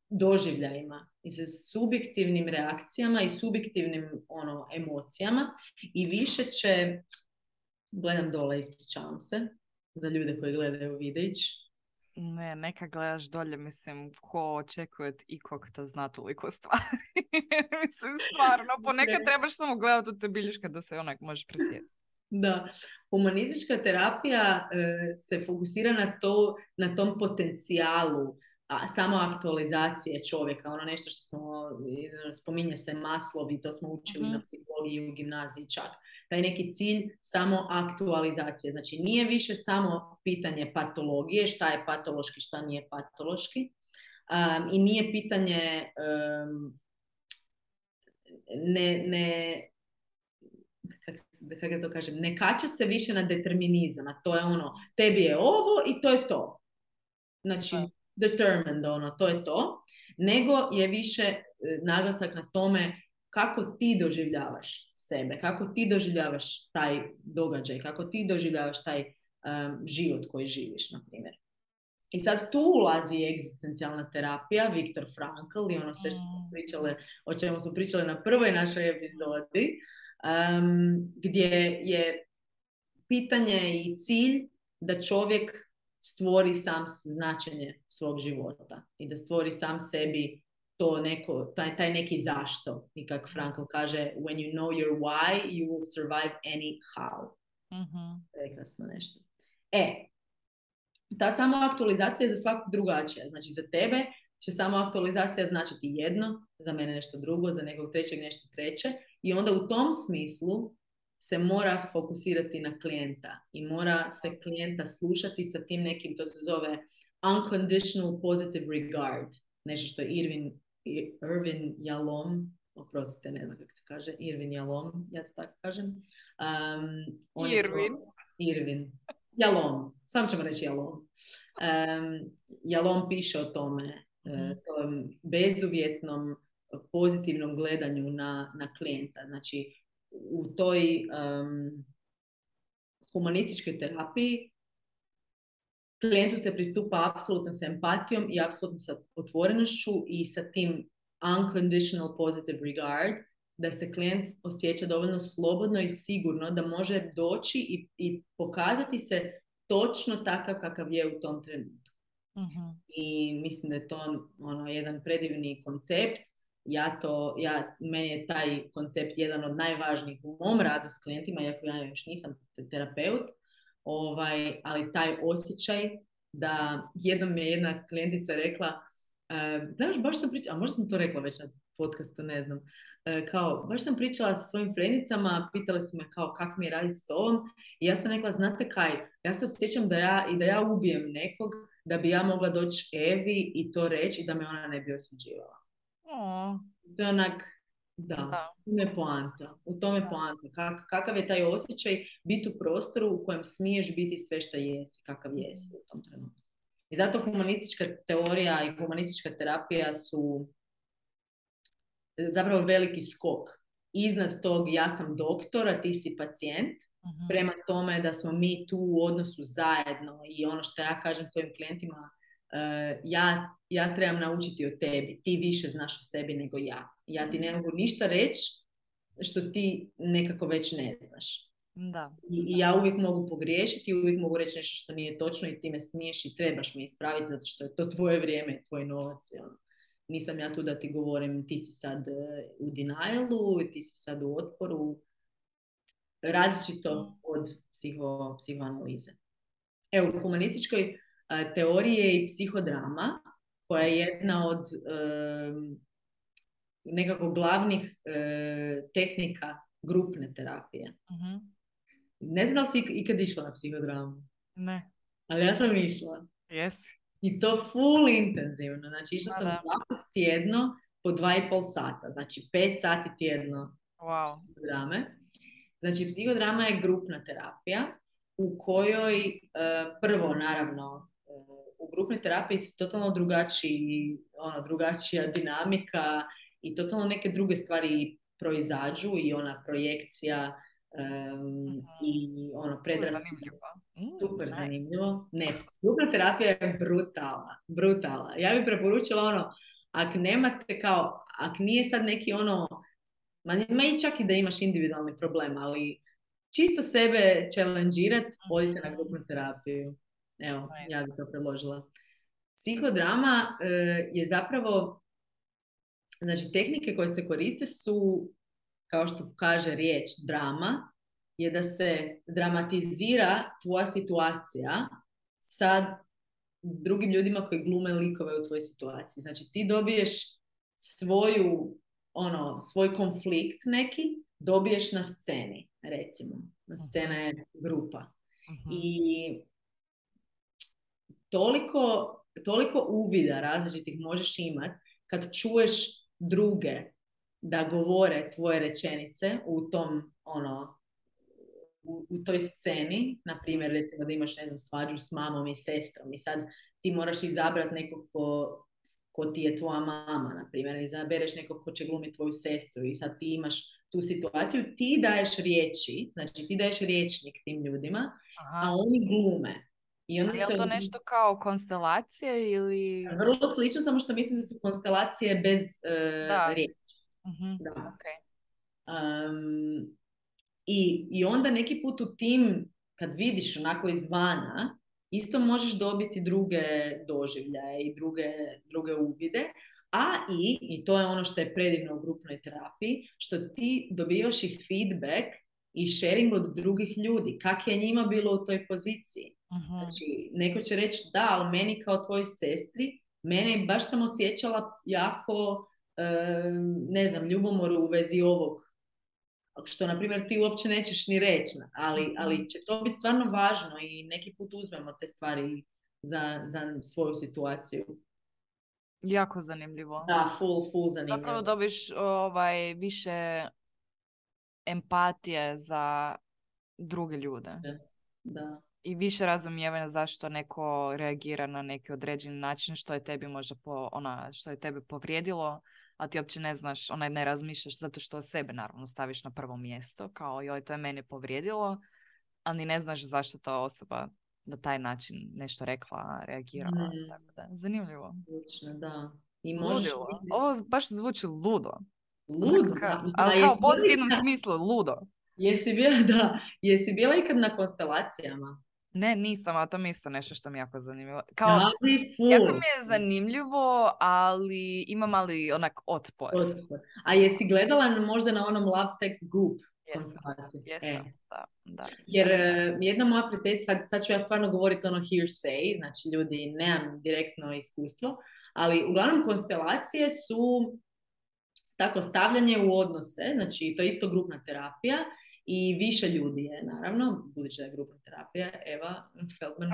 doživljajima i sa subjektivnim reakcijama i subjektivnim ono, emocijama i više će, gledam dole, ispričavam se, za ljude koji gledaju videić, Ne, neka gledaš dolje, mislim, ko očekuje od ikog da zna toliko stvari. mislim, stvarno, ponekad Ne. trebaš samo gledati u te bilješke da se onak možeš prisjetiti. Da, humanistička terapija e, se fokusira na to, na tom potencijalu a, samo aktualizacije čovjeka, ono nešto što smo, spominje se Maslov i to smo učili Mhm. na psihologiji u gimnaziji čak. Taj neki cilj samo aktualizacije, znači nije više samo pitanje patologije, šta je patološki, šta nije patološki, um, i nije pitanje um, ne, ne kako to kažem, ne kača se više na determinizam, a to je ono, tebi je ovo i to je to. Znači. Determined, ono, to je to. nego je više e, naglasak na tome kako ti doživljavaš sebe, kako ti doživljavaš taj događaj, kako ti doživljavaš taj um, život koji živiš, na primjer. I sad tu ulazi egzistencijalna terapija, Viktor Frankl i ono sve što smo Mm. pričale, o čemu smo pričale na prvoj našoj epizodi, um, gdje je pitanje i cilj da čovjek stvori sam značenje svog života i da stvori sam sebi to neko, taj, taj neki zašto. I kako Frankl kaže, when you know your why, you will survive any how. Mhm. Prekrasno nešto. E, ta samo aktualizacija je za svakog drugačija. Znači za tebe će samo aktualizacija značiti jedno, za mene nešto drugo, za nekog trećeg nešto treće. I onda u tom smislu se mora fokusirati na klijenta i mora se klijenta slušati sa tim nekim, to se zove unconditional positive regard. Nešto što je Irvin, Irvin Jalom, oprostite, ne znam kako se kaže, Irvin Jalom, ja to tako kažem. Um, on je to- Irvin. Irvin. Jalom, sam ćemo reći Jalom. Um, Jalom piše o tome, tom bezuvjetnom pozitivnom gledanju na, na klijenta. Znači, u toj um, humanističkoj terapiji klijentu se pristupa apsolutno sa empatijom i apsolutno sa otvorenošću i sa tim unconditional positive regard, da se klijent osjeća dovoljno slobodno i sigurno da može doći i, i pokazati se točno takav kakav je u tom trenutku. Mhm. I mislim da je to ono, jedan predivni koncept. Ja to, ja, meni je taj koncept jedan od najvažnijih u mom radu s klijentima, iako ja još nisam terapeut, ovaj, ali taj osjećaj da jednom je jedna klijentica rekla, e, znaš, baš sam pričala, a možda sam to rekla već na podcastu, ne znam, e, kao, baš sam pričala sa svojim frendicama, pitali su me kao kako mi je raditi s tobom i ja sam rekla, znate kaj, ja se osjećam da ja, i da ja ubijem nekog da bi ja mogla doći Evi i to reći i da me ona ne bi osuđivala. O, To je onak, da, Da. u tome je poanta. U tome je poanta. Kak- kakav je taj osjećaj biti u prostoru u kojem smiješ biti sve što jesi, kakav jesi u tom trenutku. I zato humanistička teorija i humanistička terapija su zapravo veliki skok. Iznad tog ja sam doktor, a ti si pacijent, mhm. prema tome da smo mi tu u odnosu zajedno i ono što ja kažem svojim klijentima, ja, ja trebam naučiti o tebi, ti više znaš o sebi nego ja. Ja ti ne mogu ništa reći što ti nekako već ne znaš. Da. I, I ja uvijek mogu pogriješiti uvijek mogu reći nešto što nije točno i ti me smiješ i trebaš me ispraviti zato što je to tvoje vrijeme, tvoj novac. ono. Nisam ja tu da ti govorim ti si sad eh, u denialu, ti si sad u otporu. Različito od psiho, psihoanalize. Evo, u humanističkoj a, teoriji je i psihodrama, koja je jedna od nekako glavnih e, tehnika grupne terapije. Mhm. Ne znam da si ik- ikad išla na psihodramu, Ne, ali ja sam išla. jesi. I to full intenzivno. Znači, išla sam put tjedno po dva i pol sata. Znači, pet sati tjedno Wow. psihodrame. Znači, psihodrama je grupna terapija u kojoj e, prvo, naravno, grupnoj terapiji se totalno drugačiji, ono, drugačija dinamika i totalno neke druge stvari proizađu i ona projekcija em, i ono zanimljivo. Mm, Super nice. zanimljivo. Ne, grupna terapija je brutalna, brutalna. Ja bih preporučila ono, ako nemate kao, ako nije sad neki ono, ma, ma i čak i da imaš individualni problem, ali čisto sebe challenge'irat, odite na grupnu terapiju. Evo, Nice. ja bih to predložila. Psihodrama e, je zapravo, znači tehnike koje se koriste su, kao što kaže riječ drama, je da se dramatizira tvoja situacija sa drugim ljudima koji glume likove u tvojoj situaciji. Znači ti dobiješ svoju, ono, svoj konflikt neki, dobiješ na sceni, recimo. Na scena je grupa. Mhm. I toliko, toliko uvida različitih možeš imati kad čuješ druge da govore tvoje rečenice u tom, ono, u, u toj sceni, na primjer, recimo da imaš, ne znam, svađu s mamom i sestrom i sad ti moraš izabrati nekog ko, ko ti je tvoja mama, na primjer, izabereš nekog ko će glumiti tvoju sestru i sad ti imaš tu situaciju, ti daješ riječi, znači ti daješ riječnik tim ljudima, a oni glume. I onda je li to nešto kao konstelacije ili... Vrlo slično, samo što mislim da su konstelacije bez uh, riječi. uh Da. Okay. Um, i, I onda neki put u tim, kad vidiš onako izvana, isto možeš dobiti druge doživljaje i druge, druge uvide, a i, i to je ono što je predivno u grupnoj terapiji, što ti dobivaš i feedback i sharing od drugih ljudi. Kak je njima bilo u toj poziciji. uh Znači, neko će reći da, ali meni kao tvoj sestri, mene baš sam osjećala jako, ne znam, ljubomoru u vezi ovog što na primjer ti uopće nećeš ni reći, ali, mhm. ali će to biti stvarno važno i neki put uzmemo te stvari za, za svoju situaciju. Jako zanimljivo. Da, full, full zanimljivo. Zapravo dobiš ovaj, više empatije za druge ljude. Da. I više razumijevanja zašto neko reagira na neki određeni način što je tebi možda po, ona, što je tebe povrijedilo a ti uopće ne znaš, onaj ne razmišljaš zato što sebe naravno staviš na prvo mjesto, kao joj to je mene povrijedilo, ali ni ne znaš zašto ta osoba na taj način nešto rekla, reagirala. Mm. Tako da, zanimljivo. da. I Ovo baš zvuči ludo. Ludo? ali kao u pozitivnom smislu, ludo. Jesi bila, da, jesi bila ikad na konstelacijama? Ne, nisam, a to mi isto nešto što mi jako zanimljivo. Kao, jako mi je zanimljivo, ali ima mali onak otpor. otpor. A jesi gledala možda na onom Love Sex Group? Jesam, jesam, e. da, da. Jer jedna moja prijateljica, sad, sad ću ja stvarno govoriti ono hearsay, znači ljudi, nemam direktno iskustvo, ali uglavnom konstelacije su tako stavljanje u odnose, znači to je isto grupna terapija, i više ljudi je, naravno, budući da je grupna terapija, Eva Feldman.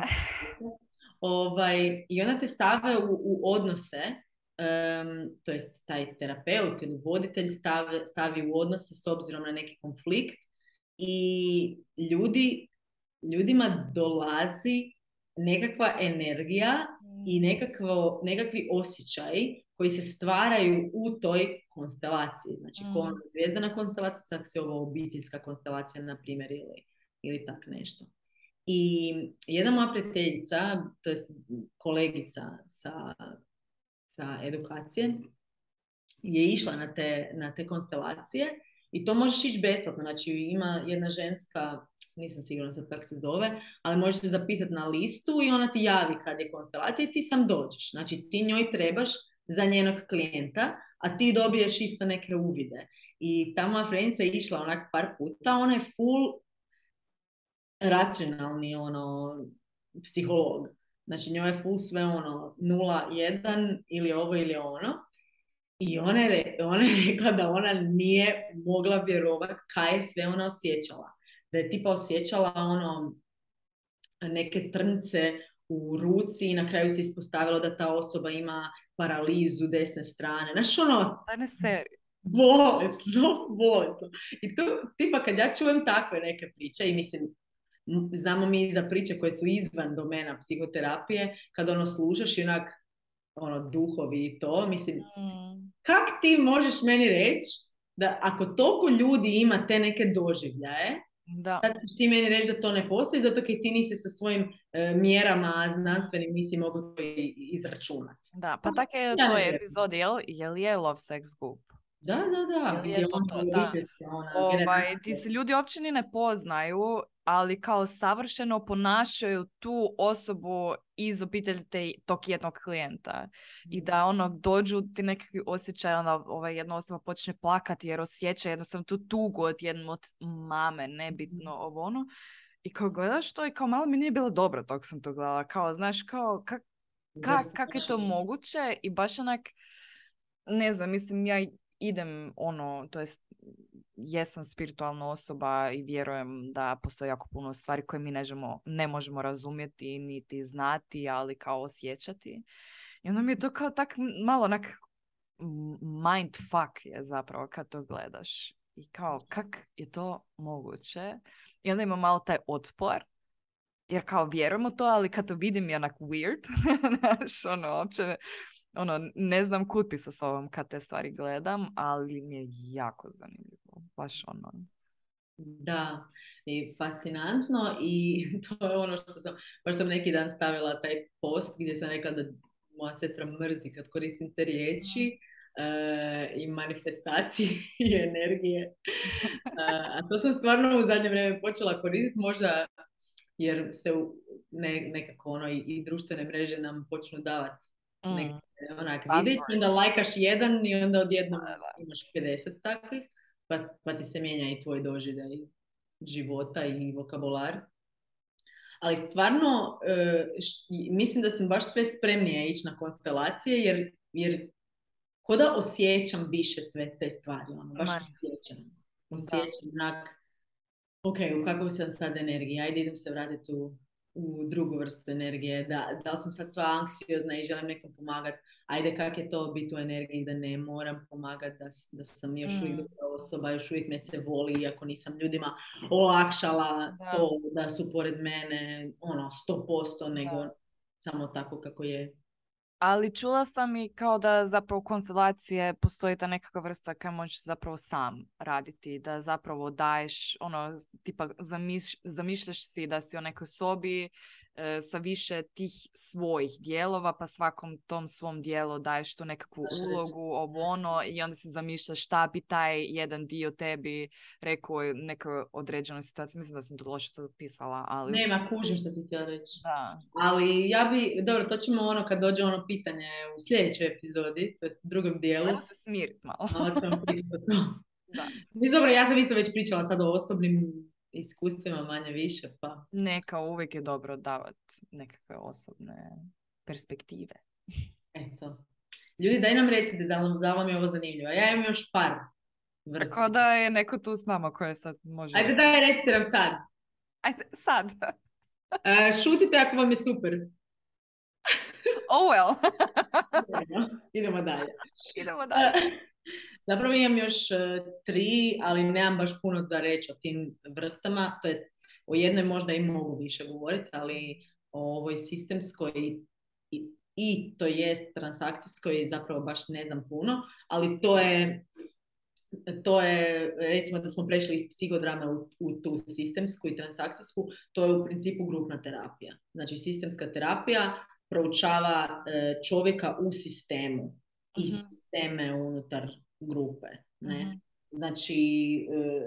ovaj, I onda te stave u, u odnose, um, to jest taj terapeut ili voditelj stavi, stavi u odnose s obzirom na neki konflikt i ljudi, ljudima dolazi nekakva energija i nekakvo, nekakvi osjećaj koji se stvaraju u toj konstelaciji. Znači, mm. ko zvijezdana konstelacija, sad se ovo obiteljska konstelacija, na primjer, ili, ili tak nešto. I jedna moja prijateljica, to jest kolegica sa, sa edukacije, je išla na te, na te konstelacije i to možeš ići besplatno. Znači, ima jedna ženska, nisam sigurna sad kako se zove, ali možeš se zapisati na listu i ona ti javi kad je konstelacija i ti sam dođeš. Znači, ti njoj trebaš za njenog klijenta, a ti dobiješ isto neke uvide. I ta moja frenica je išla onak par puta, ona je full racionalni ono, psiholog. Znači njoj je full sve ono nula, jedan ili ovo ili ono. I ona je, ona je rekla da ona nije mogla vjerovati kaj je sve ona osjećala. Da je tipa osjećala ono neke trnce u ruci i na kraju se ispostavilo da ta osoba ima paralizu desne strane. Znaš ono... Bolesno, bolesno. I tu, tipa kad ja čujem takve neke priče i mislim, znamo mi za priče koje su izvan domena psihoterapije, kad ono slušaš i onak ono, duhovi i to, mislim, mm. kak ti možeš meni reći da ako toliko ljudi ima te neke doživljaje, da. Sad ćeš ti meni reći da to ne postoji, zato jer ti nisi sa svojim e, mjerama znanstvenim nisi mogu to izračunati. Da, pa tako je ja to epizodi, jel, jel je Love Sex Group? Da, da, da. Je, je to, to, da. Ovaj, ti se ljudi uopće ni ne poznaju, ali kao savršeno ponašaju tu osobu iz obitelji te, tog jednog klijenta. I da ono dođu ti nekakvi osjećaj, onda ovaj, jedna osoba počne plakati jer osjeća jednostavno tu tugu od jednog od mame, nebitno mhm. ovo ono. I kao gledaš to i kao malo mi nije bilo dobro dok sam to gledala. Kao, znaš, kao, kak, kak, kak je to moguće? I baš onak, ne znam, mislim, ja idem ono, to jest jesam spiritualna osoba i vjerujem da postoji jako puno stvari koje mi nežemo, ne možemo razumjeti niti znati, ali kao osjećati. I onda mi je to kao tak malo onak mind fuck je zapravo kad to gledaš. I kao, kak je to moguće? I onda ima malo taj otpor. Jer kao vjerujem to, ali kad to vidim je onak weird. Znaš, ono, uopće ono, ne znam kud bi sa sobom kad te stvari gledam, ali mi je jako zanimljivo. Baš ono. Da, i fascinantno i to je ono što sam, baš sam neki dan stavila taj post gdje sam rekla da moja sestra mrzi kad koristim te riječi e, i manifestacije i energije. a to sam stvarno u zadnje vrijeme počela koristiti možda jer se ne, nekako ono i, i društvene mreže nam počnu davati mm. neke onak vidjeti, onda lajkaš jedan i onda odjednom imaš 50 takvih, pa, pa ti se mijenja i tvoj doživljaj života i vokabular. Ali stvarno, e, mislim da sam baš sve spremnija ići na konstelacije, jer, jer ko da osjećam više sve te stvari, ono, baš osjećam. Osjećam znak, ok, u kakvoj sam sad energiji, ajde idem se vratiti u, u drugu vrstu energije, da, da li sam sad sva anksiozna i želim nekom pomagati, ajde kak je to biti u energiji da ne moram pomagati, da, da sam još uvijek mm. osoba, još uvijek me se voli, iako nisam ljudima olakšala da. to da su pored mene ono 100% nego samo tako kako je. Ali čula sam i kao da zapravo konstelacije postoji ta nekakva vrsta kaj možeš zapravo sam raditi, da zapravo daješ, ono, tipa zamiš, zamišljaš si da si u nekoj sobi sa više tih svojih dijelova, pa svakom tom svom dijelu daješ tu nekakvu ulogu, ovo ono, i onda se zamišljaš šta bi taj jedan dio tebi rekao nekoj određenoj situaciji. Mislim da sam to loše sad pisala, ali... Nema, kužim što si htjela reći. Da. Ali ja bi, dobro, to ćemo ono kad dođe ono pitanje u sljedećoj epizodi, to je u drugom dijelu. Ajmo se smiriti malo. da. Dobro, ja sam isto već pričala sad o osobnim iskustvima manje više, pa... Neka uvijek je dobro davati nekakve osobne perspektive. Eto. Ljudi, daj nam recite da, da vam je ovo zanimljivo. Ja imam još par vrsta. Tako da je neko tu s nama koje sad može... Ajde daj recite nam sad. Ajde, sad. uh, šutite ako vam je super. oh well. idemo, dalje. Idemo dalje. Zapravo imam još e, tri, ali nemam baš puno da reći o tim vrstama. To jest, o jednoj možda i mogu više govoriti, ali o ovoj sistemskoj i, i to jest transakcijskoj zapravo baš ne znam puno, ali to je to je, recimo da smo prešli iz psihodrame u, u tu sistemsku i transakcijsku, to je u principu grupna terapija. Znači sistemska terapija proučava e, čovjeka u sistemu i sisteme unutar grupe. Ne? Znači, e,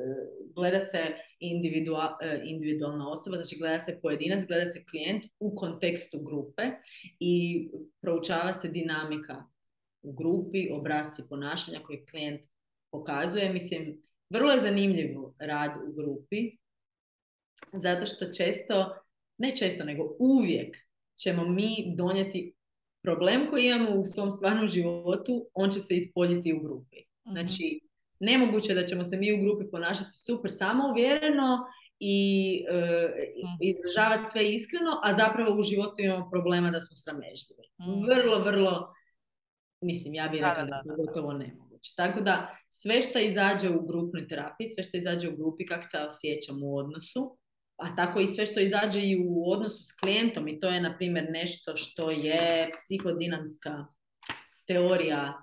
gleda se individual, e, individualna osoba, znači gleda se pojedinac, gleda se klijent u kontekstu grupe i proučava se dinamika u grupi, obrazci ponašanja koje klijent pokazuje. Mislim, vrlo je zanimljivo rad u grupi, zato što često, ne često, nego uvijek ćemo mi donijeti problem koji imamo u svom stvarnom životu, on će se ispoljiti u grupi. Mhm. Znači, nemoguće da ćemo se mi u grupi ponašati super samouvjereno i e, mhm. izražavati sve iskreno, a zapravo u životu imamo problema da smo sramežljivi. Mhm. Vrlo, vrlo, mislim, ja bih rekla da, je gotovo nemoguće. Tako da sve što izađe u grupnoj terapiji, sve što izađe u grupi, kako se osjećam u odnosu, a tako i sve što izađe i u odnosu s klijentom i to je, na primjer, nešto što je psihodinamska teorija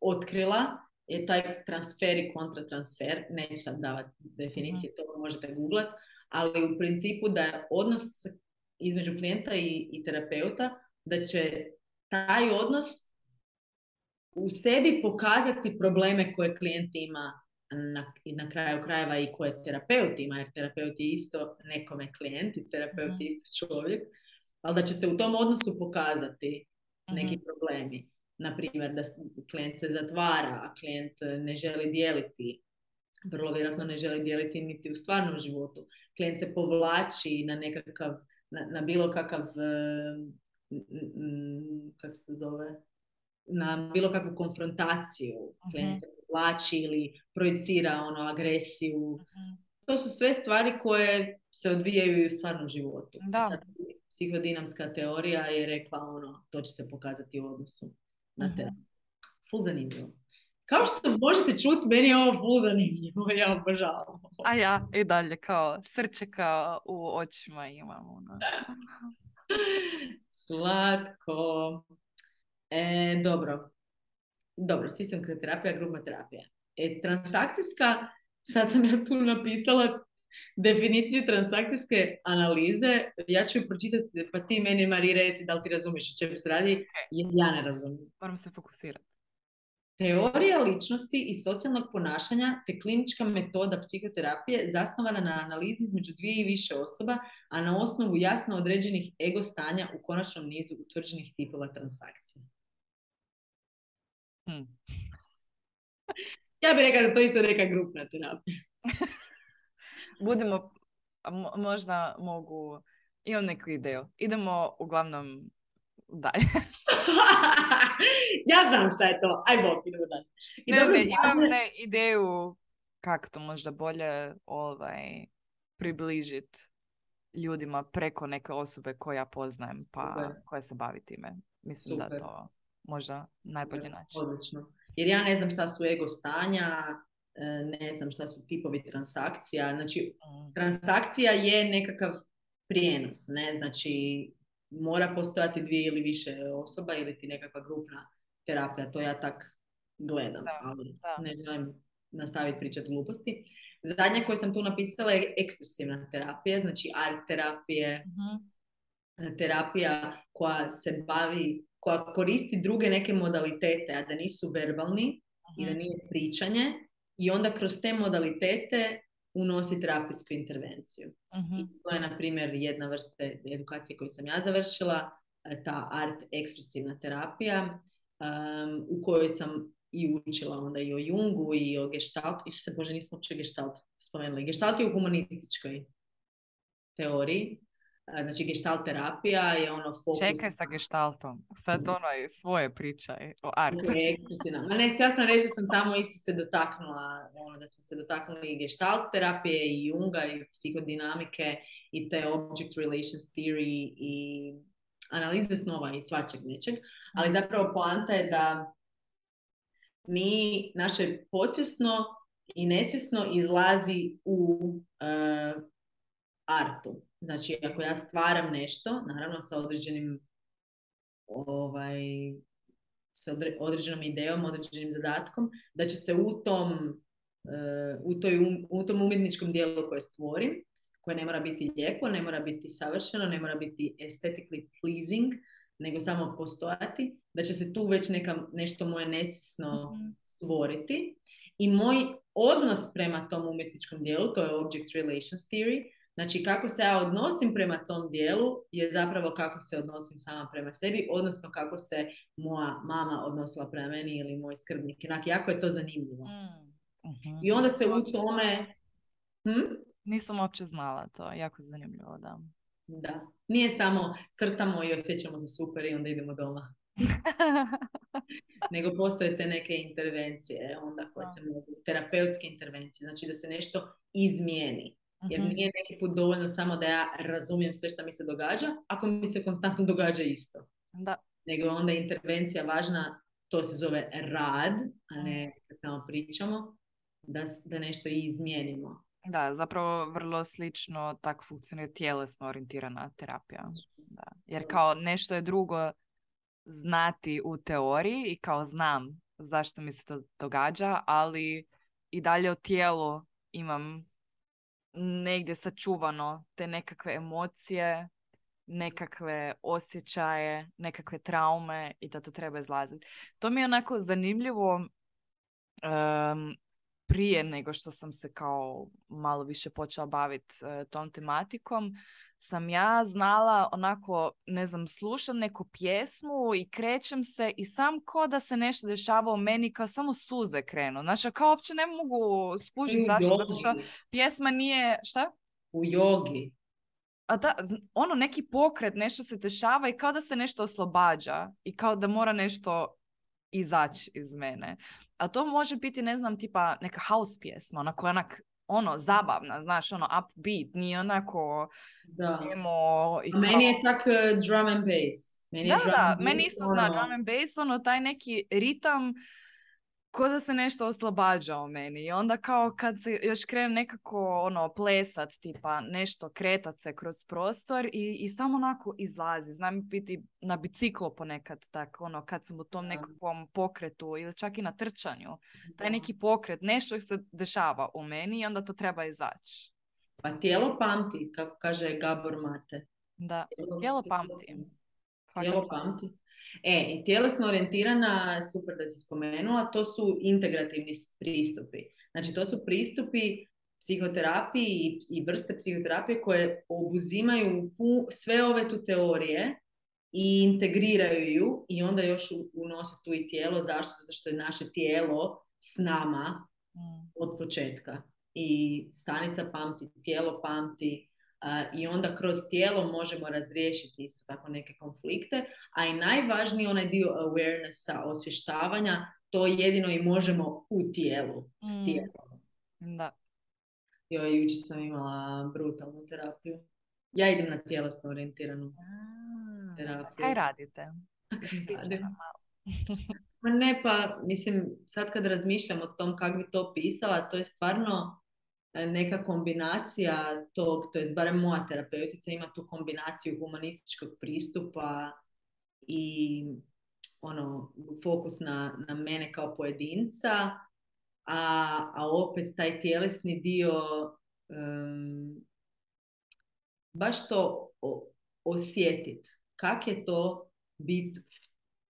otkrila, je taj transfer i kontratransfer. Neću sad davati definicije, to možete googlat, ali u principu da je odnos između klijenta i, i terapeuta, da će taj odnos u sebi pokazati probleme koje klijent ima na, na kraju krajeva i koje terapeut ima, jer terapeut je isto nekome klijent i terapeut je mhm. isto čovjek, ali da će se u tom odnosu pokazati neki mhm. problemi. Na primjer, da klijent se zatvara, a klijent ne želi dijeliti, vrlo vjerojatno ne želi dijeliti niti u stvarnom životu. Klijent se povlači na nekakav, na, na bilo kakav, kako se zove, na bilo kakvu konfrontaciju. Klijent se povlači ili projicira ono agresiju. To su sve stvari koje se odvijaju i u stvarnom životu. Da. psihodinamska teorija je rekla ono, to će se pokazati u odnosu na te. Ful zanimljivo. Kao što možete čuti, meni je ovo ful zanimljivo, ja obožavam. A ja i dalje kao srce kao u očima imam. Ono. Slatko. E, dobro. Dobro, sistemska terapija, grupna terapija. E, transakcijska, sad sam ja tu napisala definiciju transakcijske analize, ja ću ju pročitati, pa ti meni, Mari, reci da li ti razumiješ o čemu se radi, ja ne razumijem. Moram se fokusirati. Teorija ličnosti i socijalnog ponašanja te klinička metoda psihoterapije zasnovana na analizi između dvije i više osoba, a na osnovu jasno određenih ego stanja u konačnom nizu utvrđenih tipova transakcije. Hm. Ja bih rekla da to isto neka grupna terapija. Budemo, možda mogu, imam neku ideju. Idemo uglavnom dalje. ja znam šta je to. Aj bok, idemo dalje. I Ne, ne, imam ne, ideju kako to možda bolje ovaj, približit ljudima preko neke osobe koje ja poznajem pa Super. koja se bavi time. Mislim da Super. to možda najbolji način. Odlično. Jer ja ne znam šta su ego stanja, e, ne znam šta su tipovi transakcija. Znači, Mm. transakcija je nekakav prijenos, ne? Znači, mora postojati dvije ili više osoba ili ti nekakva grupna terapija. To ja tak gledam, Da, ali da. ne želim nastaviti pričati gluposti. Zadnja koju sam tu napisala je ekspresivna terapija, znači art terapije, Mhm. terapija koja se bavi, koja koristi druge neke modalitete, a da nisu verbalni i da Mhm. nije pričanje i onda kroz te modalitete unosi terapijsku intervenciju. Mhm. I to je, na primjer, jedna vrsta edukacije koju sam ja završila, e, ta art ekspresivna terapija, um, u kojoj sam i učila onda i o Jungu i o Gestalt. I se Bože, nismo uopće Gestalt spomenuli. Gestalt je u humanističkoj teoriji. E, Znači, Gestalt terapija je ono fokus... Čekaj sa gestaltom. Sad ono je svoje pričaj o artu. je ekspresivna. Ma ne, htjela sam reći da sam tamo isto se dotaknula, ono, da smo se dotaknuli i gestalt terapije i Junga i psihodinamike i te object relations theory i analize snova i svačeg nečeg. Ali zapravo poanta je da mi, naše podsvjesno i nesvjesno izlazi u eh, artu. Znači, ako ja stvaram nešto, naravno sa određenim ovaj, sa odre- određenom idejom, određenim zadatkom, da će se u tom, eh, u, toj um- u tom umjetničkom dijelu koje stvorim, koje ne mora biti lijepo, ne mora biti savršeno, ne mora biti aesthetically pleasing, nego samo postojati, da će se tu već neka, nešto moje nesvjesno Mhm. stvoriti. I moj odnos prema tom umjetničkom dijelu, to je object relations theory, znači kako se ja odnosim prema tom dijelu je zapravo kako se odnosim sama prema sebi, odnosno kako se moja mama odnosila prema meni ili moj skrbnik. Onak, jako je to zanimljivo. Mm. Mhm. I onda se u tome... Hm? Nisam uopće znala to. Jako zanimljivo, da. Da. Nije samo crtamo i osjećamo se super i onda idemo doma. nego postoje te neke intervencije onda koje se mogu, terapeutske intervencije, znači da se nešto izmijeni. Jer nije neki put dovoljno samo da ja razumijem sve što mi se događa, ako mi se konstantno događa isto. Da. Nego je onda intervencija važna, to se zove rad, a ne kad samo pričamo, da, da nešto i izmijenimo. Da, zapravo vrlo slično tako funkcionira tjelesno orijentirana terapija. Da. Jer kao nešto je drugo znati u teoriji i kao znam zašto mi se to događa, ali i dalje u tijelu imam negdje sačuvano te nekakve emocije, nekakve osjećaje, nekakve traume i da to treba izlaziti. To mi je onako zanimljivo em, prije nego što sam se kao malo više počela baviti tom tematikom, sam ja znala onako, ne znam, slušam neku pjesmu i krećem se i sam ko da se nešto dešava u meni, kao samo suze krenu. Znači, kao uopće ne mogu skužiti zašto, zato što pjesma nije, šta? U jogi. A da, ono, neki pokret, nešto se dešava i kao da se nešto oslobađa i kao da mora nešto izaći iz mene. A to može biti, ne znam, tipa neka house pjesma, onako onak, ono, zabavna, znaš, ono, upbeat, nije onako Da. emo i A Meni je kao- tak eh, drum and bass. Meni je Da, drum da, and meni isto zna ono- drum and bass, ono, taj neki ritam ko da se nešto oslobađa o meni. I onda kao kad se još krenem nekako ono plesat tipa nešto kretat se kroz prostor i, i samo onako izlazi. Znam biti na biciklo ponekad tak ono kad sam u tom nekakvom pokretu ili čak i na trčanju taj neki pokret nešto se dešava u meni i onda to treba izaći. Pa tijelo pamti kako kaže Gabor Mate. Da tijelo pamti. tijelo pamti E, tjelesno orijentirana, super da si spomenula, to su integrativni pristupi. Znači, to su pristupi psihoterapiji i, vrste psihoterapije koje obuzimaju sve ove tu teorije i integriraju ju i onda još unose tu i tijelo. Zašto? Zato što je naše tijelo s nama mm. od početka. I stanica pamti, tijelo pamti, i onda kroz tijelo možemo razriješiti isto tako neke konflikte, a i najvažniji onaj dio awarenessa, osvještavanja, to jedino i možemo u tijelu, s mm. tijelom. Da. Joj, jučer sam imala brutalnu terapiju. Ja idem na tjelesno orijentiranu terapiju. Kaj radite? Ma ne, pa mislim, sad kad razmišljam o tom kako bi to pisala, to je stvarno neka kombinacija tog, to je barem moja terapeutica ima tu kombinaciju humanističkog pristupa i ono, fokus na, na mene kao pojedinca, a, a opet taj tjelesni dio um, baš to osjetit. Kak je to biti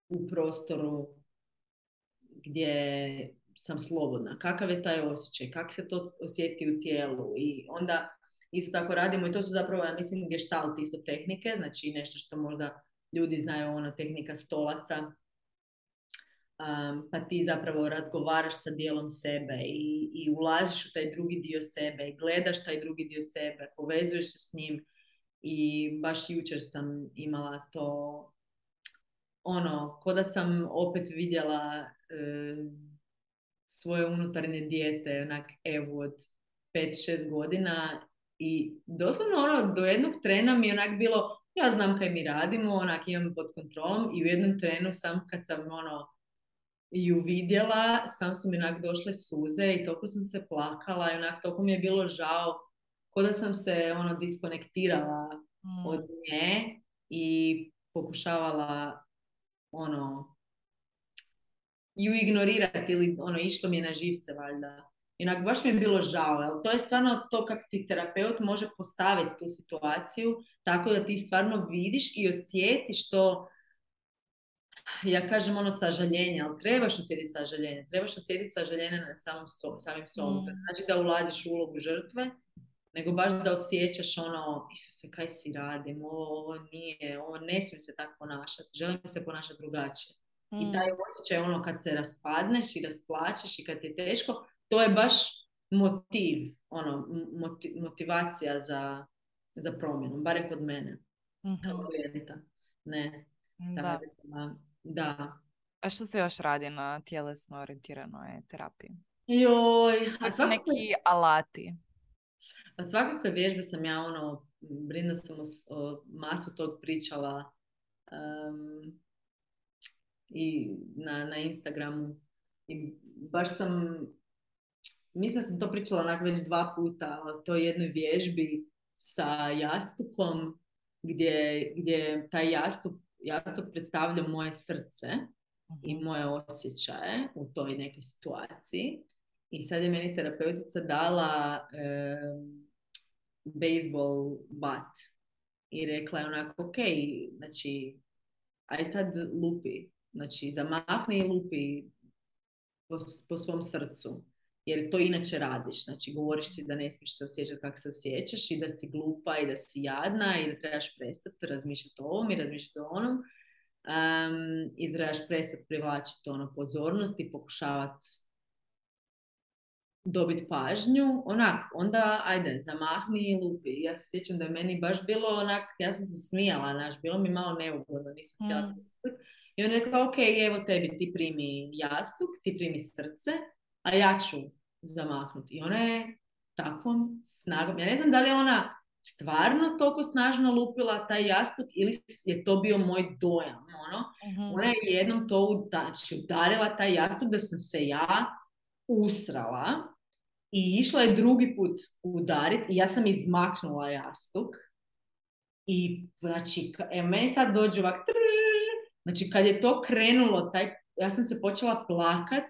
u prostoru gdje sam slobodna, kakav je taj osjećaj, kako se to osjeti u tijelu? I onda isto tako radimo i to su zapravo, ja mislim, gestalt isto tehnike, znači nešto što možda ljudi znaju, ono tehnika stolaca, um, pa ti zapravo razgovaraš sa dijelom sebe i, i ulaziš u taj drugi dio sebe i gledaš taj drugi dio sebe, povezuješ se s njim i baš jučer sam imala to ono, ko da sam opet vidjela svoje unutarnje dijete, onak evo od 5-6 godina i doslovno ono do jednog trena mi je onak bilo ja znam kaj mi radimo, onak imam pod kontrolom i u jednom trenu sam kad sam ono ju vidjela, sam su mi onak došle suze i toliko sam se plakala i onak toliko mi je bilo žao ko da sam se ono diskonektirala mm. od nje i pokušavala ono ju ignorirati ili ono išlo mi je na živce valjda. Inak baš mi je bilo žao, ali to je stvarno to kako ti terapeut može postaviti tu situaciju tako da ti stvarno vidiš i osjetiš to ja kažem ono sažaljenje, ali trebaš osjetiti sažaljenje, trebaš osjetiti sažaljenje nad samom so, samim sobom. Mm. Znači da ulaziš u ulogu žrtve, nego baš da osjećaš ono, Isuse, kaj si radim, ovo, ovo nije, ovo ne smijem se tako ponašati, želim se ponašati drugačije. I mm. taj osjećaj ono kad se raspadneš i rasplačeš i kad ti je teško, to je baš motiv, ono, motivacija za, za promjenu, barem kod mene. mm Ne. Da. da. A što se još radi na tjelesno orijentiranoj terapiji? Joj, a su neki alati? Pa svakakve vježbe sam ja ono, brinda sam o, masu tog pričala um, i na, na Instagramu. I baš sam, mislim sam to pričala onak već dva puta o toj jednoj vježbi sa jastukom gdje, gdje taj jastuk, jastuk predstavlja moje srce i mhm. moje osjećaje u toj nekoj situaciji. I sad je meni terapeutica dala e, baseball bat i rekla je onako, ok, znači, aj sad lupi Znači, zamahni i lupi po, po svom srcu. Jer to inače radiš. Znači, govoriš si da ne smiješ se osjećati kako se osjećaš i da si glupa i da si jadna i da trebaš prestati razmišljati o ovom i razmišljati o onom. Um, I da trebaš prestati privlačiti ono pozornost i pokušavati dobiti pažnju, onak, onda ajde, zamahni i lupi. Ja se sjećam da je meni baš bilo onak, ja sam se smijala, znaš, bilo mi malo neugodno, nisam htjela mm. I on je rekao, ok, evo tebi, ti primi jastuk, ti primi srce, a ja ću zamahnuti. I ona je takvom snagom, ja ne znam da li ona stvarno toliko snažno lupila taj jastuk ili je to bio moj dojam, ono. Mhm. Ona je jednom to uda- znači, udarila taj jastuk da sam se ja usrala i išla je drugi put udarit i ja sam izmaknula jastuk i znači, e, meni sad dođe ovak trrrr. Znači kad je to krenulo, taj, ja sam se počela plakat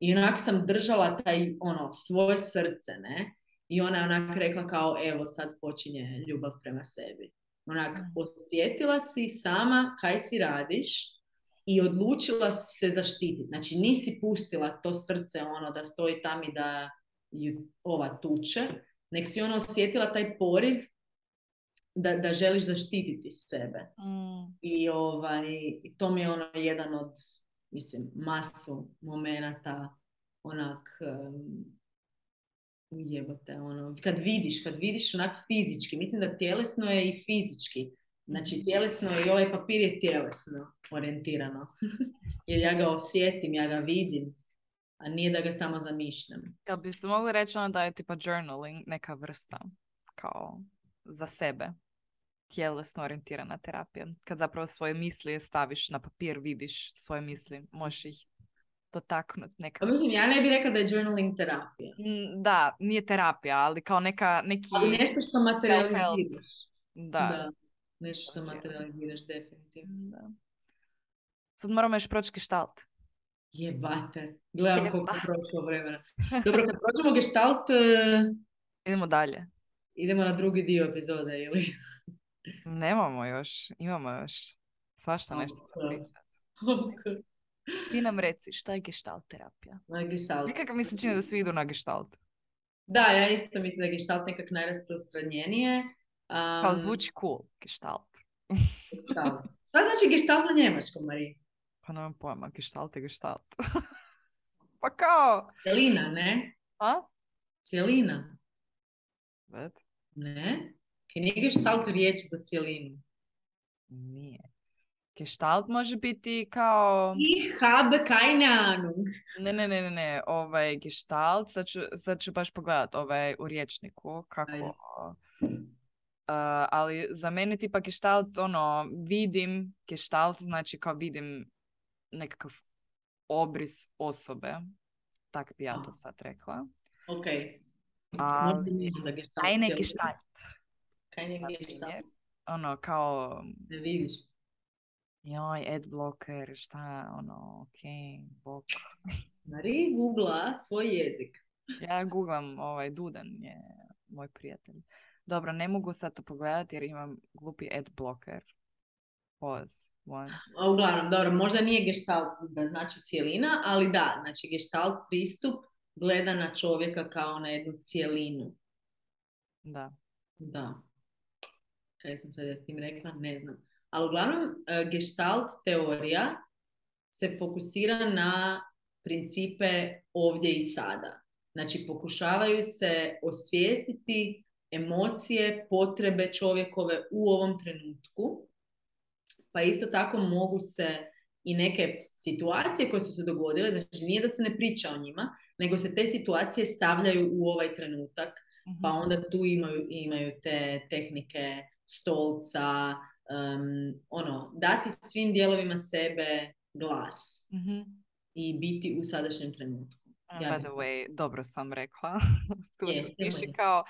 i onak sam držala taj, ono, svoje srce, ne, i ona je onak rekla kao, evo sad počinje ljubav prema sebi. Onak, Mm. osjetila si sama kaj si radiš i odlučila si se zaštititi. Znači, nisi pustila to srce ono da stoji tam i da ju ova tuče, nek si ona osjetila taj poriv da, da želiš zaštititi sebe. Mm. I ovaj, to mi je ono jedan od, mislim, masu momenata onak um, jebote, ono, kad vidiš, kad vidiš onak fizički, mislim da tjelesno je i fizički. Znači, tjelesno je i ovaj papir je tjelesno orijentirano. Jer ja ga osjetim, ja ga vidim, a nije da ga samo zamišljam. Jel bi se mogli reći onda da je tipa journaling neka vrsta kao za sebe tjelesno orijentirana terapija. Kad zapravo svoje misli staviš na papir, vidiš svoje misli, možeš ih dotaknuti Pa nekako. mislim, ja ne bih rekla da je journaling terapija. Da, nije terapija, ali kao neka, neki... Ali nešto što materializiraš. Da. Da, nešto što Znači, materializiraš definitivno. da. Sad moramo još proći gestalt. Jebate, gledam koliko je Jeba. prošlo vremena. Dobro, kad prođemo gestalt, eh, Idemo dalje. idemo na drugi dio epizode, ili? Nemamo još, imamo još svašta nešto Ok. pričati. Ti nam reci, šta je gestalt terapija? Na gestalt. Nekako mi se čini da svi idu na gestalt. Da, ja isto mislim da je gestalt nekak najrasprostranjenije. Um, Kao zvuči cool, gestalt. gestalt. Šta znači gestalt na njemačkom, Marija? Pa nemam pojma, gestalt je gestalt. pa kao, Cijelina, ne? a? Cijelina, ne? Nije gestalt riječ za cijelinu? Nije. Gestalt može biti kao... Ich habe keine Ahnung. Ne, ne, ne, ne, ne, ovaj gestalt, sad ću, sad ću baš pogledat ovaj u riječniku kako... Uh, ali za mene tipa gestalt, ono, vidim gestalt, znači kao vidim nekakav obris osobe. Tak bi ja to sad rekla. Ok. Ali, onda gestalt Kaj. Ono, kao, Ne vidiš. joj, adblocker, šta, ono, ok, bok. Mari googla svoj jezik. Ja googlam, ovaj, Dudan je moj prijatelj. Dobro, ne mogu sad to pogledati jer imam glupi adblocker. Pause, once. A uglavnom, dobro, možda nije gestalt da znači cijelina, ali da, znači gestalt pristup gleda na čovjeka kao na jednu cijelinu. Da. Da. Kaj sam sad ja s tim rekla? Ne znam. Ali uglavnom, e, gestalt teorija se fokusira na principe ovdje i sada. Znači, pokušavaju se osvijestiti emocije, potrebe čovjekove u ovom trenutku. Pa isto tako mogu se i neke situacije koje su se dogodile, znači nije da se ne priča o njima, nego se te situacije stavljaju u ovaj trenutak Mhm. pa onda tu imaju, imaju te tehnike stolca, um, ono, dati svim dijelovima sebe glas Mhm. i biti u sadašnjem trenutku. Ja by the way, dobro sam rekla. tu Je, se sigurno. kao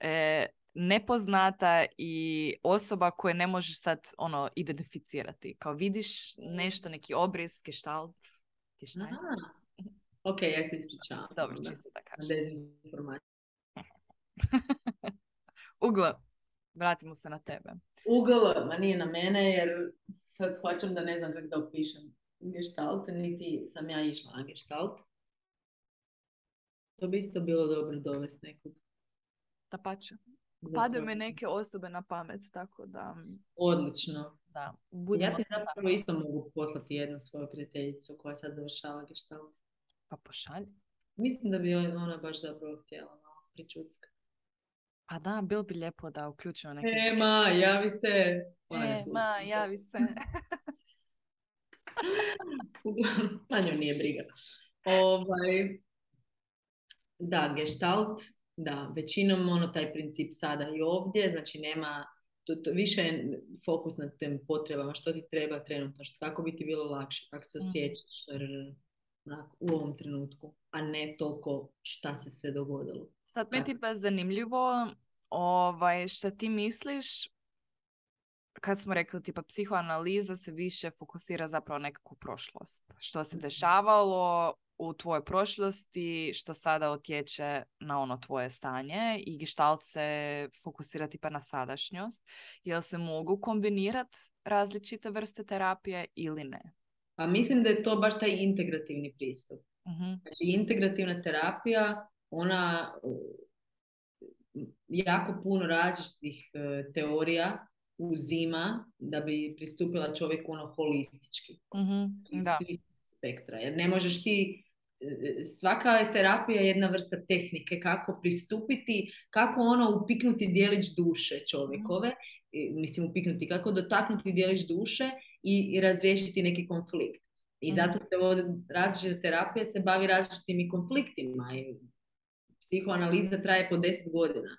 e, nepoznata i osoba koju ne možeš sad ono identificirati. Kao vidiš nešto, neki obris. Gestalt. Aha. Ok, ja se ispričavam. Dobro, čisto da kažem. dezinformaciju. Uglavnom, vratimo se na tebe. Ugl, ma nije na mene jer sad shvaćam da ne znam kako da opišem gestalt, niti sam ja išla na gestalt. To bi isto bilo dobro dovesti nekog. Da pače. Padaju mi neke osobe na pamet, tako da, Odlično. da budemo Ja ti zapravo isto mogu poslati jednu svoju prijateljicu koja sad završava gestalt. pa pošalj. Mislim da bi ona baš zapravo htjela malo pričucka. Pa da, bilo bi lijepo da uključimo neke... Ema, javi se! E, ma, javi se. Nju nije briga. Ovaj, da, gestalt da, većinom ono taj princip sada i ovdje, znači nema, to, to, više je fokus na tem potrebama, što ti treba trenutno, što, kako bi ti bilo lakše, kako se Mhm. osjećaš r- onako, u ovom trenutku, a ne toliko šta se sve dogodilo. Sad mi Da. ti pa zanimljivo, ovaj, šta ti misliš, kad smo rekli tipa psihoanaliza se više fokusira zapravo nekakvu prošlost. Što se Mhm. dešavalo u tvojoj prošlosti, što sada otječe na ono tvoje stanje i gestalt se fokusira tipa na sadašnjost. Jel se mogu kombinirati različite vrste terapije ili ne? Pa mislim da je to baš taj integrativni pristup. Mhm, Znači, integrativna terapija, ona uh, jako puno različitih uh, teorija uzima da bi pristupila čovjeku ono holistički. mhm, iz Da. svih spektra. Jer ne možeš ti, e, svaka je terapija jedna vrsta tehnike kako pristupiti, kako ono upiknuti dijelić duše čovjekove, i, mislim upiknuti, kako dotaknuti dijelić duše i, i razriješiti neki konflikt. I Mhm. zato se ovdje različite terapije se bavi različitim i konfliktima i psihoanaliza traje po 10 godina.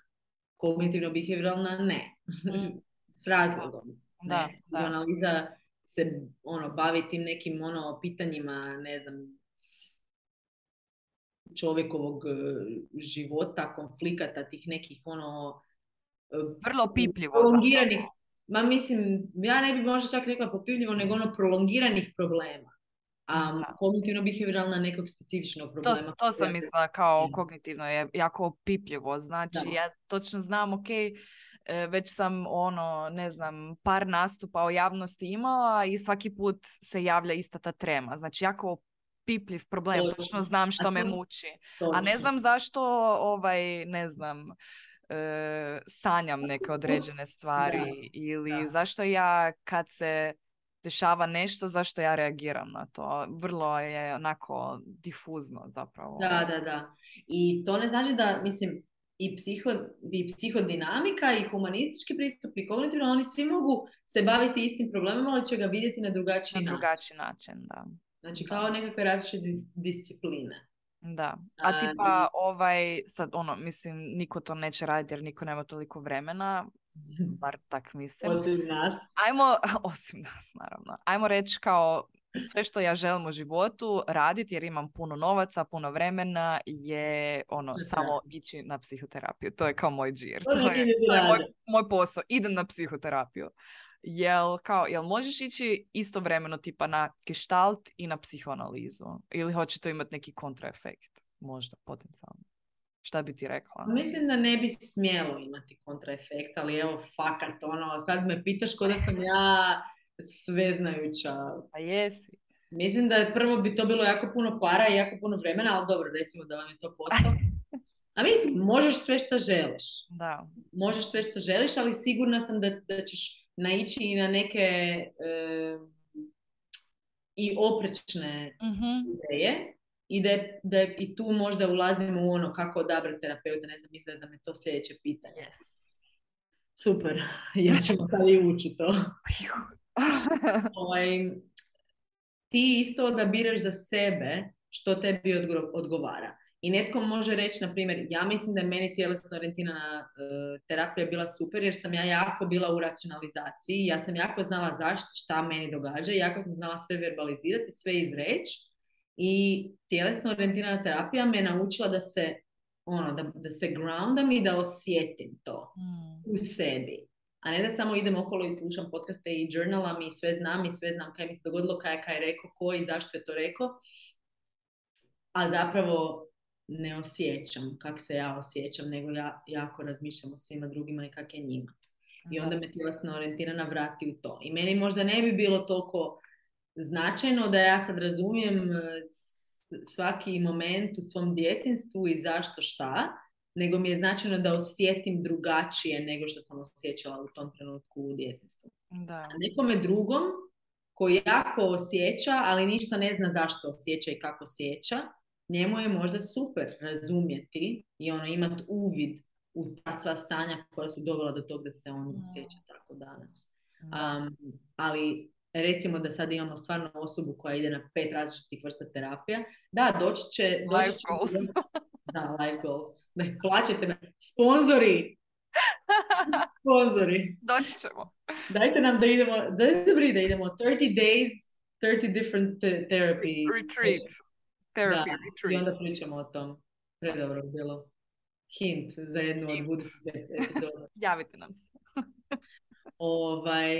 Kognitivno-behavioralna ne. Mm. S razlogom. Da, ne. da. Analiza se ono, bavi tim nekim ono, pitanjima, ne znam, čovjekovog e, života, konflikata, tih nekih ono... e, Vrlo pipljivo. prolongiranih, ma mislim, ja ne bi možda čak rekla popivljivo, nego ono prolongiranih problema. Da. kognitivno-behavioralna nekog specifičnog To, problema. to sam koji- mislila kao kognitivno je jako pipljivo. Znači Da. ja točno znam, ok, e, već sam ono, ne znam, par nastupa u javnosti imala i svaki put se javlja ista ta trema. Znači jako pipljiv problem, Točno. točno znam što A me to- muči. A ne Točno. znam zašto, ovaj, ne znam, e, sanjam neke određene stvari ili da. zašto ja kad se dešava nešto, zašto ja reagiram na to. Vrlo je onako difuzno zapravo. Da, da, da. I to ne znači da, mislim, i, psiho, i psihodinamika i humanistički pristup i kognitivno, oni svi mogu se baviti istim problemom, ali će ga vidjeti na drugačiji Na način. drugačiji način, da. Znači Da. kao nekakve različite dis- discipline. Da. A, A tipa ovaj, sad ono, mislim, niko to neće raditi jer niko nema toliko vremena, bar tak mislim. Osim nas. Ajmo, osim nas naravno, ajmo reći kao sve što ja želim u životu raditi jer imam puno novaca, puno vremena je ono, Da. samo ići na psihoterapiju. To je kao moj džir. To To je, to je moj, moj posao. Idem na psihoterapiju. Jel, kao, jel možeš ići istovremeno tipa na gestalt i na psihoanalizu? Ili hoće to imati neki kontraefekt? Možda, potencijalno. Šta bi ti rekla? Mislim da ne bi smjelo imati kontraefekt, ali evo fakat, ono, sad me pitaš ko da sam ja sveznajuća. Pa jesi. Mislim da je prvo bi to bilo jako puno para i jako puno vremena, ali dobro, recimo da vam je to posao. A mislim, možeš sve što želiš. Da. Možeš sve što želiš, ali sigurna sam da, da ćeš naići i na neke e, i oprečne Mhm. ideje i da, je, da je, i tu možda ulazimo u ono kako odabrati terapeuta, ne znam, mislim da me to sljedeće pitanje. Yes. Super, ja ćemo sad i ući to. Ovaj, ti isto odabiraš za sebe što tebi odgo- odgovara. I netko može reći, na primjer, ja mislim da je meni tjelesno orijentirana e, terapija bila super jer sam ja jako bila u racionalizaciji, ja sam jako znala zašto, šta meni događa, jako sam znala sve verbalizirati, sve izreći i tjelesno orijentirana terapija me naučila da se ono, da, da se groundam i da osjetim to Mm. u sebi. A ne da samo idem okolo i slušam podcaste i journalam i sve znam i sve znam kaj mi se dogodilo, kaj je kaj rekao, ko i zašto je to rekao. A zapravo ne osjećam kako se ja osjećam, nego ja jako razmišljam o svima drugima i kak je njima. I onda me tjelesno orijentirana vrati u to. I meni možda ne bi bilo toliko značajno da ja sad razumijem e, svaki moment u svom djetinstvu i zašto šta, nego mi je značajno da osjetim drugačije nego što sam osjećala u tom trenutku u djetinstvu. Da. A nekome drugom koji jako osjeća, ali ništa ne zna zašto osjeća i kako osjeća, njemu je možda super razumjeti i ono imati uvid u ta sva stanja koja su dovela do toga da se on osjeća tako danas. Da. Um, ali recimo da sad imamo stvarno osobu koja ide na pet različitih vrsta terapija, da, doći će... Doći Life će goals. Da, life goals. Ne, plaćate me. Sponzori! Sponzori. Doći ćemo. Dajte nam da idemo, da je dobri da idemo 30 days, 30 different therapy. Retreat. Therapy Da, I retreat. onda pričamo o tom. Predobro bi bilo. Hint za jednu od Hint. budućih epizoda. Javite nam se. Ovaj,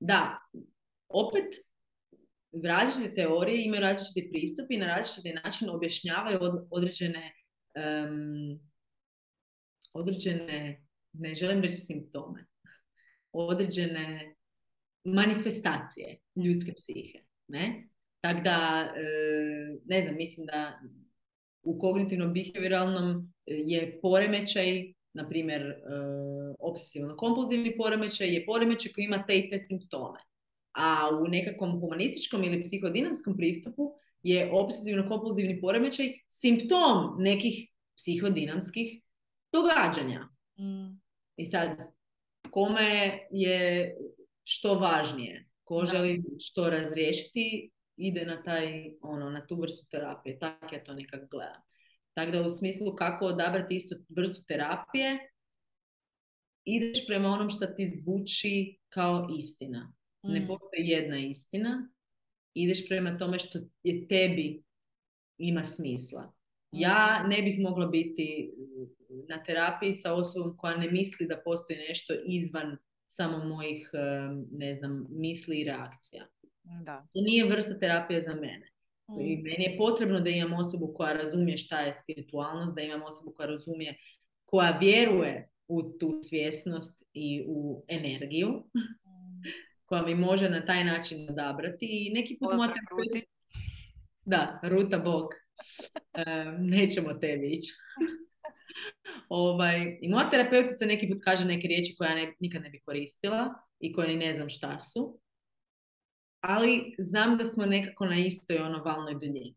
da, opet različite teorije imaju različiti pristup i na različiti način objašnjavaju od- određene određene, ne želim reći simptome, određene manifestacije ljudske psihe. Ne? Tako da, e, ne znam, mislim da u kognitivno-behavioralnom je poremećaj, na primjer, e, obsesivno-kompulzivni poremećaj je poremećaj koji ima te i te simptome. A u nekakvom humanističkom ili psihodinamskom pristupu je obsesivno-kompulzivni poremećaj simptom nekih psihodinamskih događanja. Mm. I sad, kome je što važnije, ko želi što razriješiti, ide na taj, ono, na tu vrstu terapije. Tako ja to nekako gledam. Tako da u smislu kako odabrati istu vrstu terapije, ideš prema onom što ti zvuči kao istina. Ne Mm. postoji jedna istina. Ideš prema tome što je tebi ima smisla. Ja ne bih mogla biti na terapiji sa osobom koja ne misli da postoji nešto izvan samo mojih, ne znam, misli i reakcija. Da. To nije vrsta terapije za mene. I Mm. meni je potrebno da imam osobu koja razumije šta je spiritualnost, da imam osobu koja razumije, koja vjeruje u tu svjesnost i u energiju, Mm. koja mi može na taj način odabrati i neki put moja Ruti. Da, Ruta Bog. E, nećemo tebi ići. ovaj, I moja terapeutica neki put kaže neke riječi koje ja ne, nikad ne bi koristila i koje ni ne znam šta su. Ali znam da smo nekako na istoj ono valnoj duljini.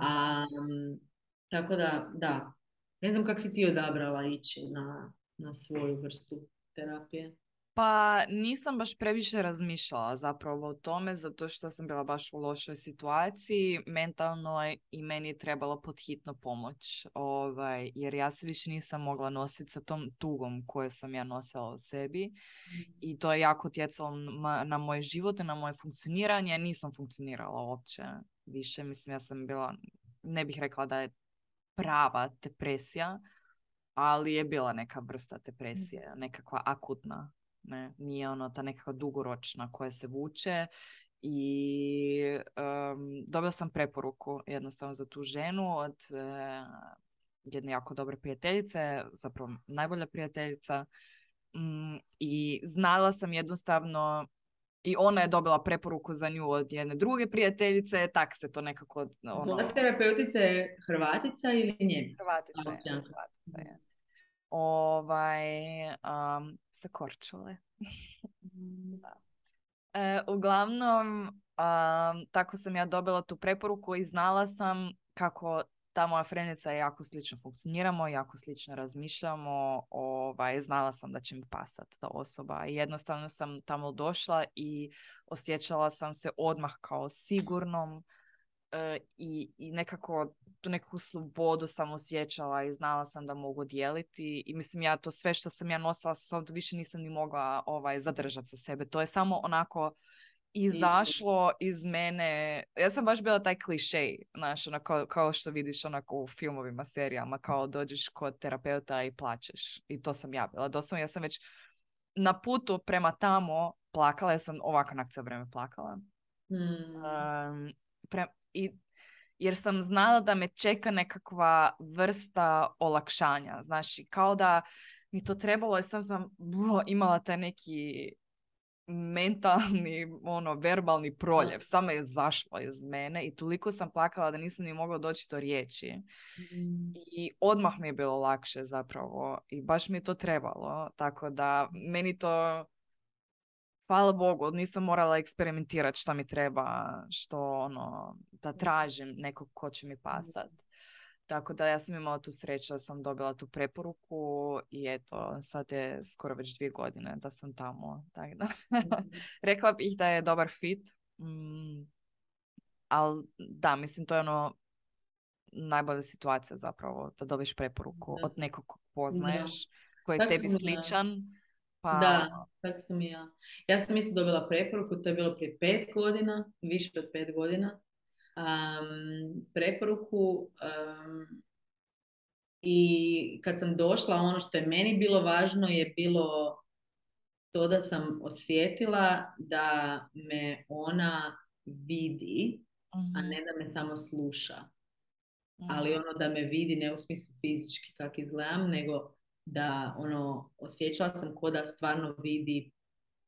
A, m, tako da, da. Ne znam kako si ti odabrala ići na, na svoju vrstu terapije. Pa nisam baš previše razmišljala zapravo o tome zato što sam bila baš u lošoj situaciji mentalnoj i meni je trebalo podhitno pomoć ovaj, jer ja se više nisam mogla nositi sa tom tugom koju sam ja nosila u sebi i to je jako utjecalo na, na moj život i na moje funkcioniranje. Nisam funkcionirala uopće više, mislim ja sam bila, ne bih rekla da je prava depresija, ali je bila neka vrsta depresije, nekakva akutna ne, nije ono ta nekakva dugoročna koja se vuče i em, dobila sam preporuku jednostavno za tu ženu od e, jedne jako dobre prijateljice, zapravo najbolja prijateljica Mm, i znala sam jednostavno i ona je dobila preporuku za nju od jedne druge prijateljice, tak se to nekako ono, terapeutica je Hrvatica ili Njemica? Hrvatica je. Hrvatica je. Ovaj, um, sa Korčule. Da. E, uglavnom, um, tako sam ja dobila tu preporuku i znala sam kako ta moja frenica jako slično funkcioniramo, jako slično razmišljamo, ovaj, znala sam da će mi pasat ta osoba i jednostavno sam tamo došla i osjećala sam se odmah kao sigurnom i, i nekako tu neku slobodu sam osjećala i znala sam da mogu dijeliti i mislim ja to sve što sam ja nosila sa sobom više nisam ni mogla ovaj, zadržati za sebe. To je samo onako izašlo iz mene. Ja sam baš bila taj klišej, znaš, ono, kao, kao što vidiš onako u filmovima, serijama, kao dođeš kod terapeuta i plačeš. I to sam ja bila. Doslovno ja sam već na putu prema tamo plakala, ja sam ovako na cijelo vrijeme plakala. Hmm. Um, pre- i, jer sam znala da me čeka nekakva vrsta olakšanja. Znaš, i kao da mi to trebalo i sam sam bro, imala taj neki mentalni, ono, verbalni proljev. Samo je zašlo iz mene i toliko sam plakala da nisam ni mogla doći do riječi. Hmm. I odmah mi je bilo lakše zapravo i baš mi je to trebalo. Tako da meni to, hvala Bogu, nisam morala eksperimentirati šta mi treba, što ono, da tražim nekog ko će mi pasat. Tako da ja sam imala tu sreću da sam dobila tu preporuku i eto, sad je skoro već dvije godine da sam tamo. Tako da, rekla bih da je dobar fit. Mm, ali da, mislim, to je ono najbolja situacija zapravo da dobiješ preporuku Da. od nekog kog poznaješ, koji je tebi sličan. Pa, Da, tako sam i ja. Ja sam isto dobila preporuku, to je bilo prije pet godina, više od pet godina. Um, preporuku um, i kad sam došla, ono što je meni bilo važno je bilo to da sam osjetila da me ona vidi, a mhm, ne da me samo sluša. mhm, ali ono da me vidi ne u smislu fizički kak izgledam, nego da ono osjećala sam ko da stvarno vidi,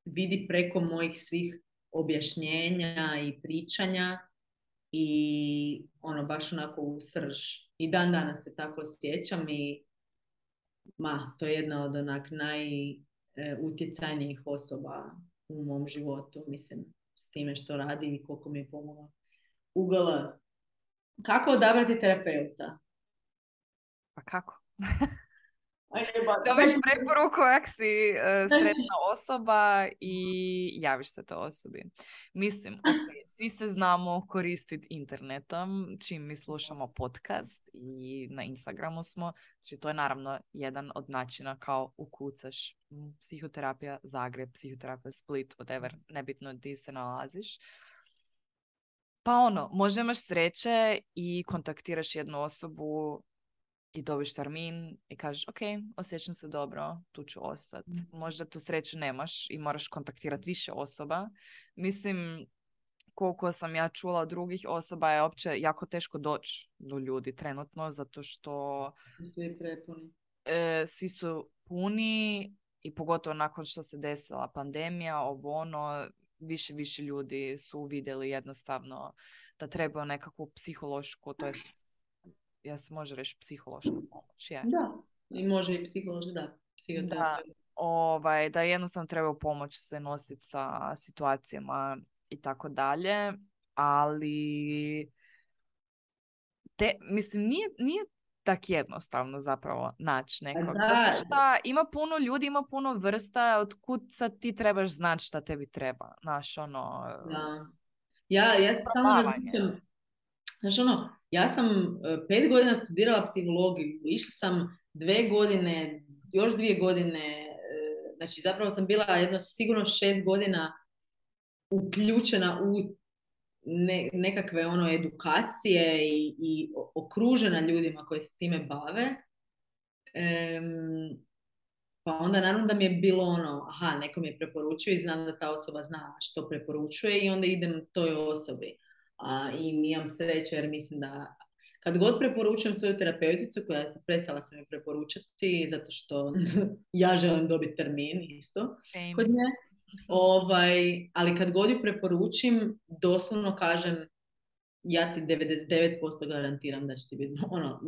vidi preko mojih svih objašnjenja i pričanja i ono baš onako u srž. I dan danas se tako osjećam i ma, to je jedna od onak najutjecajnijih osoba u mom životu, mislim, s time što radi i koliko mi je pomogla. UGL, kako odabrati terapeuta? Pa kako? Jeba, Dobiš preporuku ako si e, sretna osoba i javiš se to osobi. Mislim, ok, svi se znamo koristiti internetom čim mi slušamo podcast i na Instagramu smo. Znači, to je naravno jedan od načina kao ukucaš psihoterapija Zagreb, psihoterapija Split, whatever, nebitno di se nalaziš. Pa ono, možda imaš sreće i kontaktiraš jednu osobu i dobiš termin i kažeš ok, osjećam se dobro, tu ću ostati. Možda tu sreću nemaš i moraš kontaktirati više osoba. Mislim, koliko sam ja čula od drugih osoba je opće jako teško doći do ljudi trenutno zato što Svi prepuni. e, svi su puni i pogotovo nakon što se desila pandemija, ovo ono, više više ljudi su uvidjeli jednostavno da treba nekakvu psihološku, to jest ja se može reći psihološku pomoć, je. Da. I može i psiholoži, da. Psihoterapeut. ovaj, da jednostavno treba pomoć se nositi sa situacijama i tako dalje, ali te, mislim, nije, nije tak jednostavno zapravo naći nekog. da. Zato što ima puno ljudi, ima puno vrsta, od kud sad ti trebaš znati šta tebi treba. Znaš, ono... Da. Ja, ja Probavanje. razmišljam, znaš ono, ja sam e, pet godina studirala psihologiju, išla sam dve godine, još dvije godine, e, znači zapravo sam bila jedno sigurno šest godina uključena u ne- nekakve ono edukacije i, i okružena ljudima koji se time bave. Em, pa onda naravno da mi je bilo ono, aha, neko mi je preporučio i znam da ta osoba zna što preporučuje i onda idem toj osobi. A, I imam sreće jer mislim da kad god preporučujem svoju terapeuticu koja se prestala sam je preporučati zato što ja želim dobiti termin isto Same. kod nje. Ovaj, ali kad god ju preporučim, doslovno kažem ja ti 99% garantiram da će ti biti ono,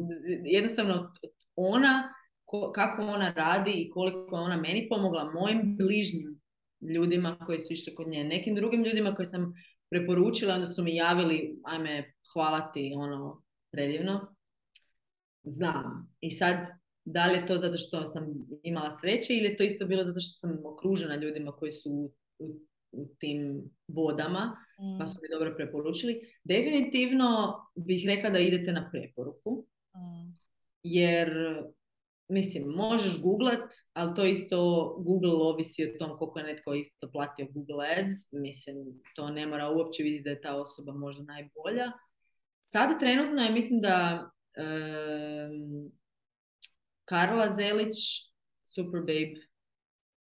jednostavno ona, ko- kako ona radi i koliko je ona meni pomogla, mojim bližnjim ljudima koji su išli kod nje, nekim drugim ljudima koji sam preporučila, onda su mi javili, ajme, hvala ti, ono, predivno. Znam. I sad, da li je to zato što sam imala sreće ili je to isto bilo zato što sam okružena ljudima koji su u, u, u tim vodama, pa Mm, su mi dobro preporučili. Definitivno bih rekla da idete na preporuku, mm. jer mislim, možeš googlat, ali to isto Google ovisi o tom koliko je netko isto platio Google Ads. Mislim, to ne mora uopće vidjeti da je ta osoba možda najbolja. Sada trenutno je, mislim da em, Karla Zelić, Superbabe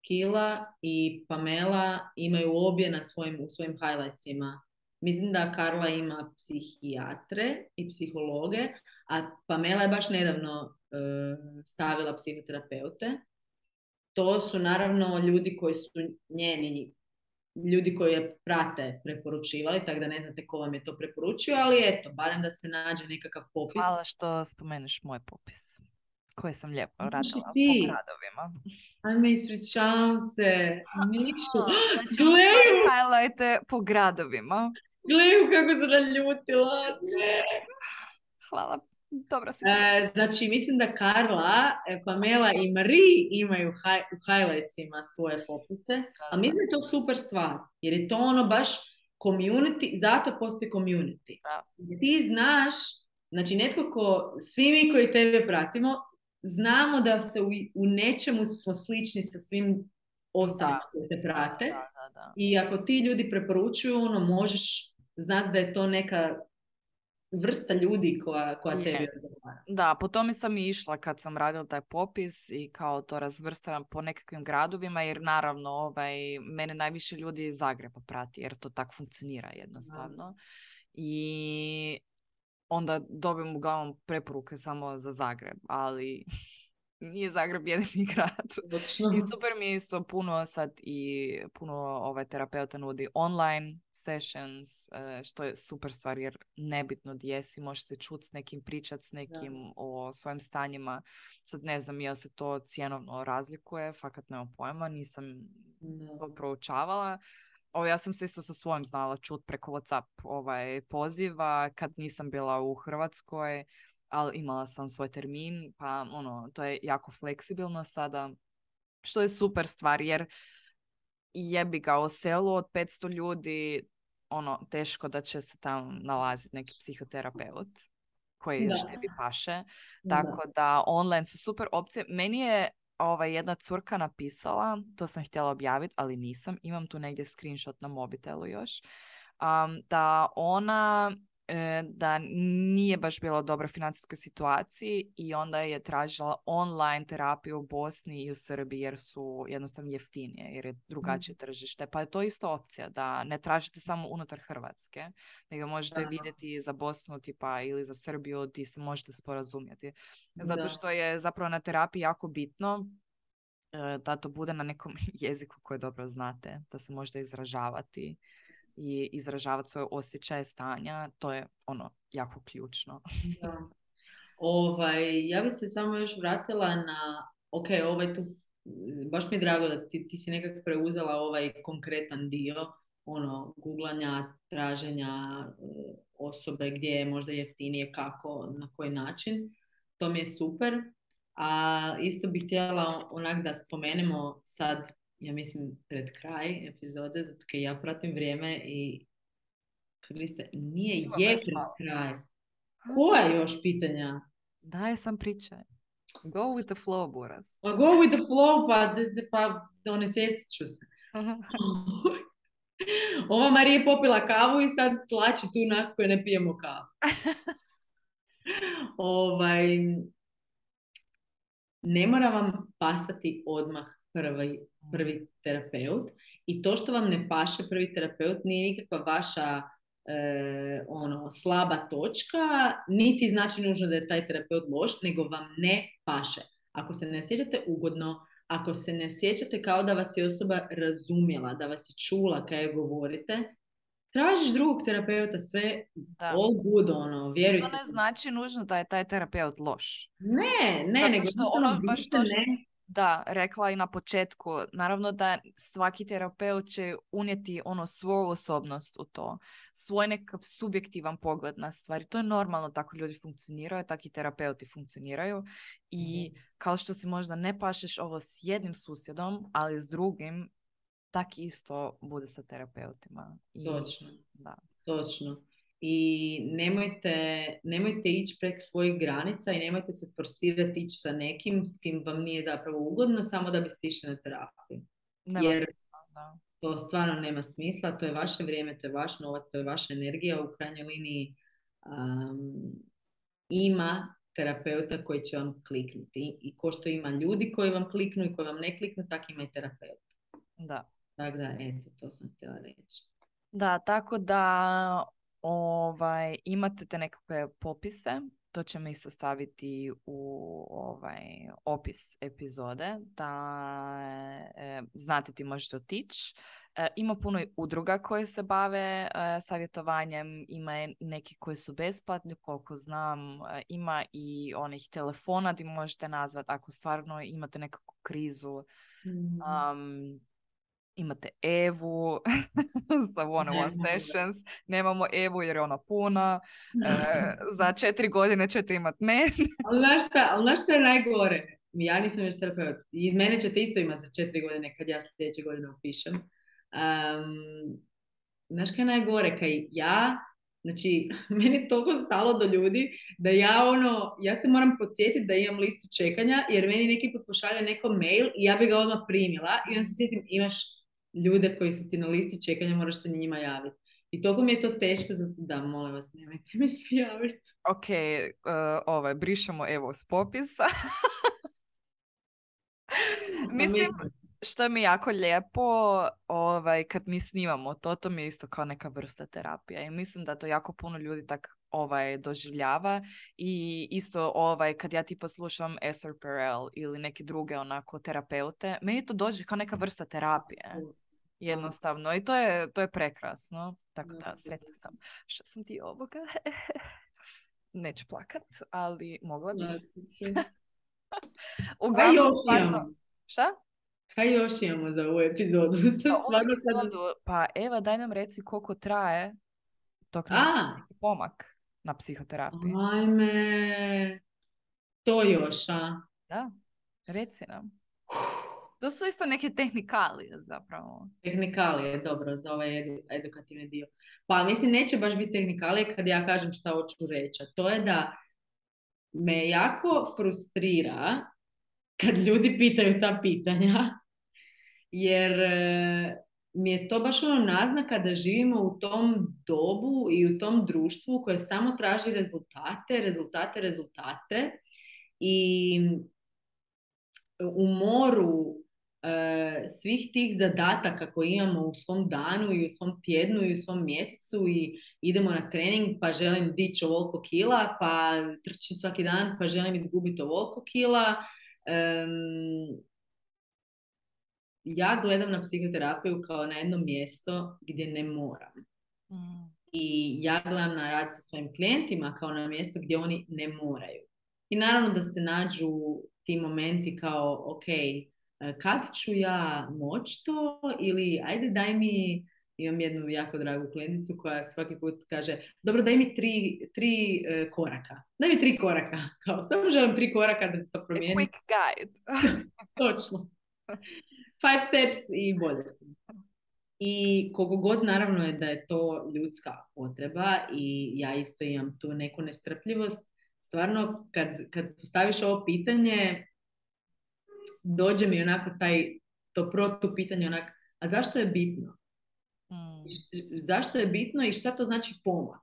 Kila i Pamela imaju obje na svojim, u svojim highlightsima. Mislim da Karla ima psihijatre i psihologe, a Pamela je baš nedavno stavila psihoterapeute. To su naravno ljudi koji su njeni, ljudi koji je prate preporučivali, tako da ne znate ko vam je to preporučio, ali eto, barem da se nađe nekakav popis. Hvala što spomeneš moj popis. Koje sam lijepo radila po gradovima. Ajme, ispričavam se. Mišu, Znači, gleju, highlighte po gradovima. gleju kako se naljutila. Hvala. Dobro si. E, znači, mislim da Karla, e, Pamela i Marie imaju u highlightsima svoje popise, a mislim da je to super stvar, jer je to ono baš community, zato postoji community. Da. Ti znaš Znači, netko ko, svi mi koji tebe pratimo, znamo da se u, u nečemu smo slični sa svim ostalima koji te prate. Da, da. I ako ti ljudi preporučuju, ono, možeš znati da je to neka vrsta ljudi koja, koja Je. tebi odgovara. Da, po tome sam i išla kad sam radila taj popis i kao to razvrstavam po nekakvim gradovima jer naravno ovaj, mene najviše ljudi iz Zagreba prati jer to tako funkcionira jednostavno. I onda dobijem uglavnom preporuke samo za Zagreb, ali nije Zagreb jedini grad. I super mi je isto puno sad i puno ovaj terapeuta nudi online sessions, e, što je super stvar jer nebitno gdje si, možeš se čuti s nekim, pričat s nekim o svojim stanjima. Sad ne znam jel se to cjenovno razlikuje, fakat nemam pojma, nisam Da. to proučavala. Ovo, ja sam se isto sa svojim znala čut preko Whatsapp ovaj, poziva kad nisam bila u Hrvatskoj, ali imala sam svoj termin, pa ono, to je jako fleksibilno sada, što je super stvar, jer jebi ga u selu od 500 ljudi, ono, teško da će se tamo nalaziti neki psihoterapeut koji još Da. tebi paše. Da. Tako da online su super opcije. Meni je ovaj, jedna curka napisala, to sam htjela objaviti, ali nisam. Imam tu negdje screenshot na mobitelu još. um, da ona da nije baš bila u dobroj financijskoj situaciji i onda je tražila online terapiju u Bosni i u Srbiji jer su jednostavno jeftinije, jer je drugačije tržište. Pa je to isto opcija da ne tražite samo unutar Hrvatske, nego možete Da. vidjeti za Bosnu tipa ili za Srbiju ti se možete sporazumjeti. Zato Da. što je zapravo na terapiji jako bitno e, da to bude na nekom jeziku koji dobro znate, da se možete izražavati i izražavati svoje osjećaje stanja, to je ono jako ključno. Da. Ovaj, ja bi se samo još vratila na, ok, ovaj tu, baš mi je drago da ti, ti si nekako preuzela ovaj konkretan dio, ono, googlanja, traženja e, osobe gdje je možda jeftinije, kako, na koji način. To mi je super. A isto bih htjela onak da spomenemo sad, ja mislim pred kraj epizode, zato kaj ja pratim vrijeme i Kriste, nije je pred kraj. Koja još pitanja? Daje sam pričaj. Go with the flow, Buras. Pa go with the flow, pa, pa onesvjestit ću se. Ova Marija je popila kavu i sad tlači tu nas koji ne pijemo kavu. ovaj, ne mora vam pasati odmah prvi, prvi terapeut i to što vam ne paše prvi terapeut nije nikakva vaša e, ono, slaba točka, niti znači nužno da je taj terapeut loš, nego vam ne paše. Ako se ne osjećate ugodno, ako se ne osjećate kao da vas je osoba razumjela, da vas je čula kad je govorite, tražiš drugog terapeuta, sve Da. all good, ono, vjerujte. To ne znači nužno da je taj terapeut loš. Ne, ne, Zato nego što ono, baš to što ne. Da, rekla i na početku, naravno da svaki terapeut će unijeti ono svoju osobnost u to, svoj nekakav subjektivan pogled na stvari. To je normalno, tako ljudi funkcioniraju, tako i terapeuti funkcioniraju i Mhm. kao što si možda ne pašeš ovo s jednim susjedom, ali s drugim, tak isto bude sa terapeutima. I, Točno. Da. Točno. I nemojte, nemojte ići prek svojih granica i nemojte se forsirati ići sa nekim s kim vam nije zapravo ugodno samo da biste išli na terapiju. Nema Jer- smisla, da. To stvarno nema smisla, to je vaše vrijeme, to je vaš novac, to je vaša energija. U krajnjoj liniji um, ima terapeuta koji će vam kliknuti. I ko što ima ljudi koji vam kliknu i koji vam ne kliknu, tak ima i terapeut. Da. Tako da, eto, to sam htjela reći. Da, tako da ovaj, imate te nekakve popise, to ćemo isto staviti u ovaj, opis epizode, da e, znate ti možete otići. E, ima puno udruga koje se bave e, savjetovanjem, ima neki koji su besplatni, koliko znam, e, ima i onih telefona gdje možete nazvati ako stvarno imate nekakvu krizu. Um, imate Evu sa one-on-one Nemamo. sessions. Nemamo Evu jer je ona puna. E, za četiri godine ćete imati mene. Ali znaš šta, ali znaš šta je najgore? Ja nisam još terapeut. I mene ćete isto imati za četiri godine kad ja sljedeće godine upišem. Um, znaš kaj je najgore? Kaj ja Znači, meni je toliko stalo do ljudi da ja ono, ja se moram podsjetiti da imam listu čekanja jer meni neki put pošalje neko mail i ja bi ga odmah primila i onda se sjetim imaš ljude koji su ti na listi čekanja, moraš se njima javiti. I toliko mi je to teško, zato da, molim vas, nemojte mi se javiti. Ok, uh, ovaj, brišemo evo s popisa. Mislim, što mi je jako lijepo ovaj, kad mi snimamo to, to mi je isto kao neka vrsta terapija i mislim da to jako puno ljudi tak ovaj, doživljava i isto ovaj, kad ja ti poslušam Esther Perel ili neke druge onako terapeute, meni to dođe kao neka vrsta terapije jednostavno i to je, to je prekrasno, tako da sretna sam što sam ti ovoga. Neću plakat, ali mogla bih. Uglavnom, stvarno... Šta? Kaj još imamo za ovu epizodu? Pa, epizodu, pa Eva, daj nam reci koliko traje dok nam pomak na psihoterapiji. Ajme, to još, a? Da, reci nam. To su isto neke tehnikalije zapravo. Tehnikalije, dobro, za ovaj edukativni dio. Pa mislim, neće baš biti tehnikalije kad ja kažem šta hoću reći. to je da me jako frustrira kad ljudi pitaju ta pitanja jer e, mi je to baš ono naznaka da živimo u tom dobu i u tom društvu koje samo traži rezultate, rezultate, rezultate i u moru svih tih zadataka koje imamo u svom danu i u svom tjednu i u svom mjesecu i idemo na trening pa želim dići ovoliko kila, pa trčim svaki dan pa želim izgubiti ovoliko kila ja gledam na psihoterapiju kao na jedno mjesto gdje ne moram. Mm. I ja gledam na rad sa svojim klijentima kao na mjesto gdje oni ne moraju. I naravno da se nađu ti momenti kao, ok, e, kad ću ja moć to ili ajde daj mi, imam jednu jako dragu klijenticu koja svaki put kaže, dobro daj mi tri, tri e, koraka. Daj mi tri koraka. Kao, samo želim tri koraka da se to promijeni. quick guide. Točno five steps i bolje sam. I koliko god naravno je da je to ljudska potreba i ja isto imam tu neku nestrpljivost, stvarno kad, kad postaviš ovo pitanje, dođe mi onako taj, to protu pitanje onak, a zašto je bitno? Hmm. Zašto je bitno i šta to znači pomak?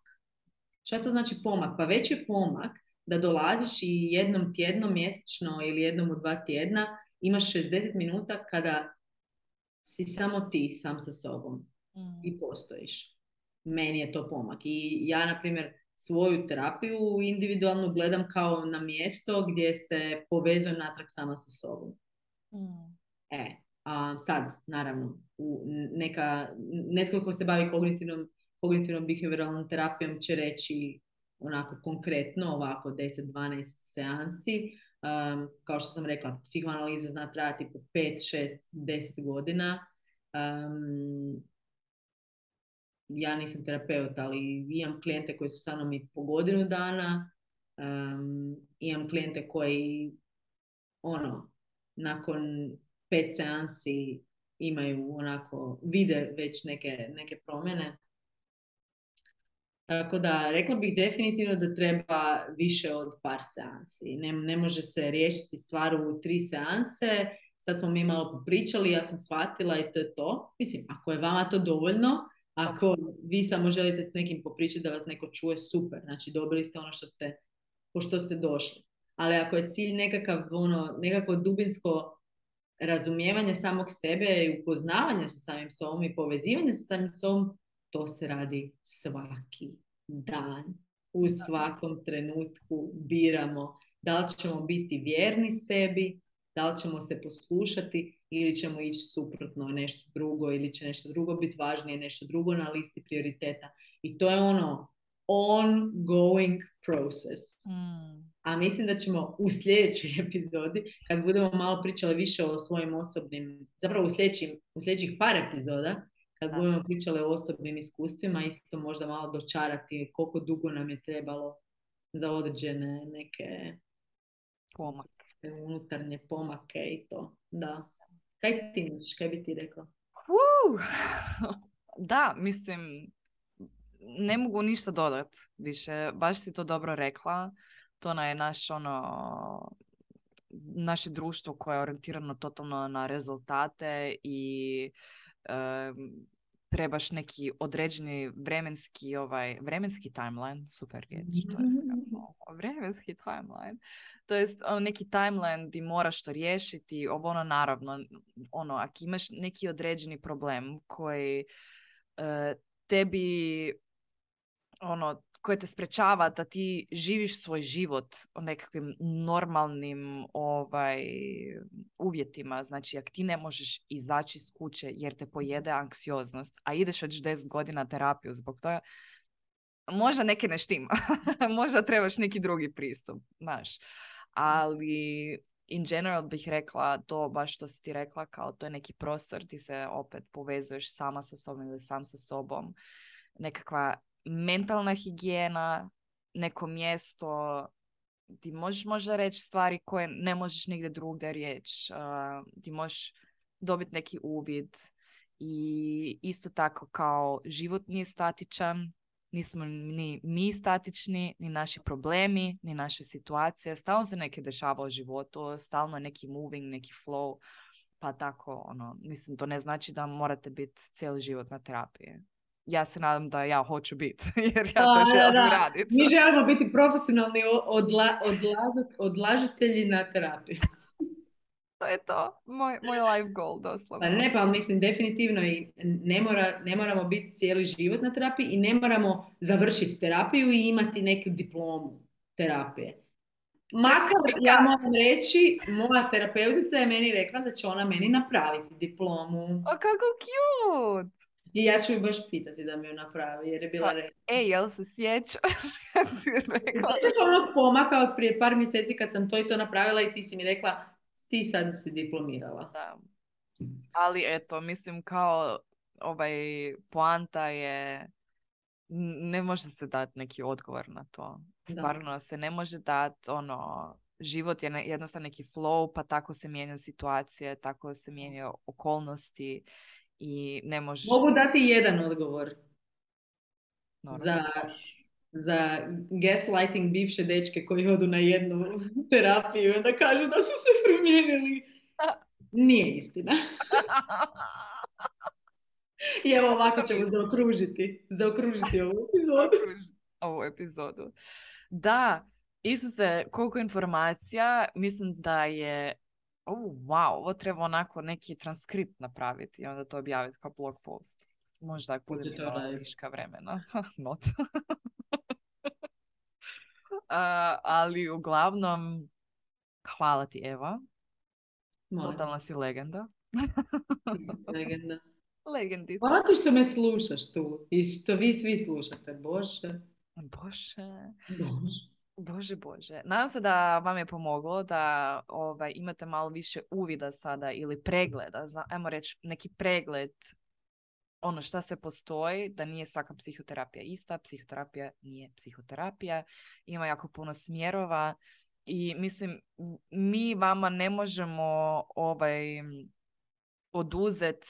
Šta to znači pomak? Pa već je pomak da dolaziš i jednom tjednom, mjesečno ili jednom u dva tjedna imaš 60 minuta kada si samo ti sam sa sobom mm. i postojiš. Meni je to pomak. I ja, na primjer, svoju terapiju individualno gledam kao na mjesto gdje se povezujem natrag sama sa sobom. Mm. E, a sad, naravno, u neka, netko ko se bavi kognitivnom, kognitivnom behavioralnom terapijom će reći onako konkretno, ovako 10-12 seansi, Um, kao što sam rekla, psihoanaliza zna trajati po 5, 6, 10 godina. Um, ja nisam terapeut, ali imam klijente koji su sa mnom i po godinu dana. Um, imam klijente koji ono, nakon pet seansi imaju onako, vide već neke, neke promjene. Tako da, rekla bih definitivno da treba više od par seansi. Ne, ne može se riješiti stvar u tri seanse. Sad smo mi malo popričali, ja sam shvatila i to je to. Mislim, ako je vama to dovoljno, ako vi samo želite s nekim popričati da vas neko čuje, super. Znači, dobili ste ono što ste, po što ste došli. Ali ako je cilj nekakav, ono, nekako dubinsko razumijevanje samog sebe i upoznavanje sa samim sobom i povezivanje sa samim sobom, to se radi svaki dan. U svakom trenutku biramo da li ćemo biti vjerni sebi, da li ćemo se poslušati ili ćemo ići suprotno nešto drugo ili će nešto drugo biti važnije, nešto drugo na listi prioriteta. I to je ono ongoing process. Mm. A mislim da ćemo u sljedećoj epizodi, kad budemo malo pričali više o svojim osobnim, zapravo u, u sljedećih par epizoda, kad budemo pričali o osobnim iskustvima, isto možda malo dočarati koliko dugo nam je trebalo za određene neke pomake. unutarnje pomake i to. Da. Kaj ti misliš, kaj bi ti rekla? Da, mislim, ne mogu ništa dodat više. Baš si to dobro rekla. To na je naš ono naše društvo koje je orijentirano totalno na rezultate i trebaš neki određeni vremenski ovaj vremenski timeline, super riječ, to jest vremenski timeline. To jest ono, neki timeline di moraš to riješiti, ovo ono naravno, ono, ako imaš neki određeni problem koji uh, tebi ono, koje te sprečava da ti živiš svoj život o nekakvim normalnim ovaj, uvjetima. Znači, ako ti ne možeš izaći iz kuće jer te pojede anksioznost, a ideš već 10 godina terapiju zbog toga, možda neke ne štima. možda trebaš neki drugi pristup, znaš. Ali in general bih rekla to baš što si ti rekla, kao to je neki prostor, ti se opet povezuješ sama sa sobom ili sam sa sobom. Nekakva mentalna higijena, neko mjesto ti možeš možda reći stvari koje ne možeš nigdje drugdje reći, uh, ti možeš dobiti neki uvid. I isto tako kao život nije statičan, nismo ni mi statični, ni naši problemi, ni naše situacije, stalno se neke dešava u životu, stalno je neki moving, neki flow, pa tako, ono, mislim, to ne znači da morate biti cijeli život na terapiji ja se nadam da ja hoću biti, jer ja to želim raditi. Mi želimo biti profesionalni odla, odlažitelji na terapiju. to je to, moj, moj life goal doslovno. Pa ne, pa mislim definitivno i ne, mora, ne moramo biti cijeli život na terapiji i ne moramo završiti terapiju i imati neku diplomu terapije. Makar, ja moram reći, moja terapeutica je meni rekla da će ona meni napraviti diplomu. O, kako cute! I ja ću ju baš pitati da mi ju napravi, jer je bila pa, rekla. Ej, jel se sjeća? Sjećaš onog pomaka od prije par mjeseci kad sam to i to napravila i ti si mi rekla ti sad si diplomirala. Da. Ali eto, mislim kao ovaj poanta je ne može se dati neki odgovor na to. Stvarno se ne može dati ono život je jednostavno neki flow, pa tako se mijenjaju situacije, tako se mijenjaju okolnosti i ne možeš... Mogu dati jedan odgovor. Za, za gaslighting bivše dečke koji odu na jednu terapiju i da kažu da su se promijenili. Nije istina. I evo ovako ćemo zaokružiti, zaokružiti ovu epizodu. Ovu epizodu. Da, Isuse, koliko informacija, mislim da je oh, wow, ovo treba onako neki transkript napraviti i onda to objaviti kao blog post. Možda ako bude malo viška vremena. Not. uh, ali uglavnom, hvala ti Eva. Molim. Totalna si legenda. legenda. Legendica. Hvala ti što me slušaš tu i što vi svi slušate. Bože. Bože. Bože. Bože, Bože. Nadam se da vam je pomoglo da ovaj, imate malo više uvida sada ili pregleda, za, ajmo reći neki pregled ono šta se postoji, da nije svaka psihoterapija ista, psihoterapija nije psihoterapija, ima jako puno smjerova i mislim mi vama ne možemo ovaj oduzet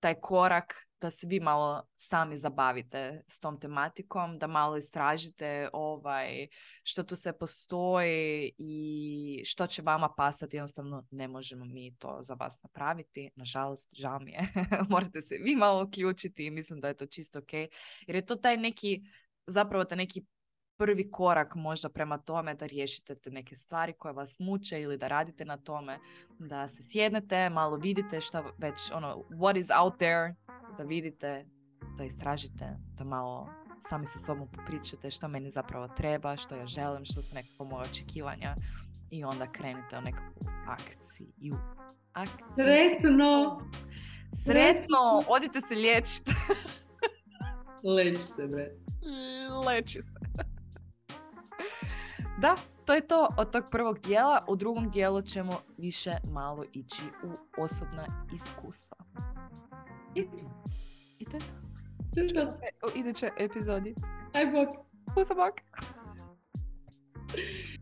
taj korak da se vi malo sami zabavite s tom tematikom, da malo istražite ovaj, što tu se postoji i što će vama pasati. Jednostavno ne možemo mi to za vas napraviti. Nažalost, žao mi je. Morate se vi malo uključiti i mislim da je to čisto ok. Jer je to taj neki, zapravo taj neki prvi korak možda prema tome da riješite te neke stvari koje vas muče ili da radite na tome, da se sjednete, malo vidite šta već, ono, what is out there, da vidite, da istražite, da malo sami sa sobom popričate što meni zapravo treba, što ja želim, što su nekako moje očekivanja i onda krenite u nekakvu akciju. akciju. Sretno! Sretno! Odite se liječiti. Leči se, bre. Leči se. Da, to je to od tog prvog dijela. U drugom dijelu ćemo više malo ići u osobna iskustva. I to. I to je to. se u idućoj epizodi. Aj bok. Pusa bok.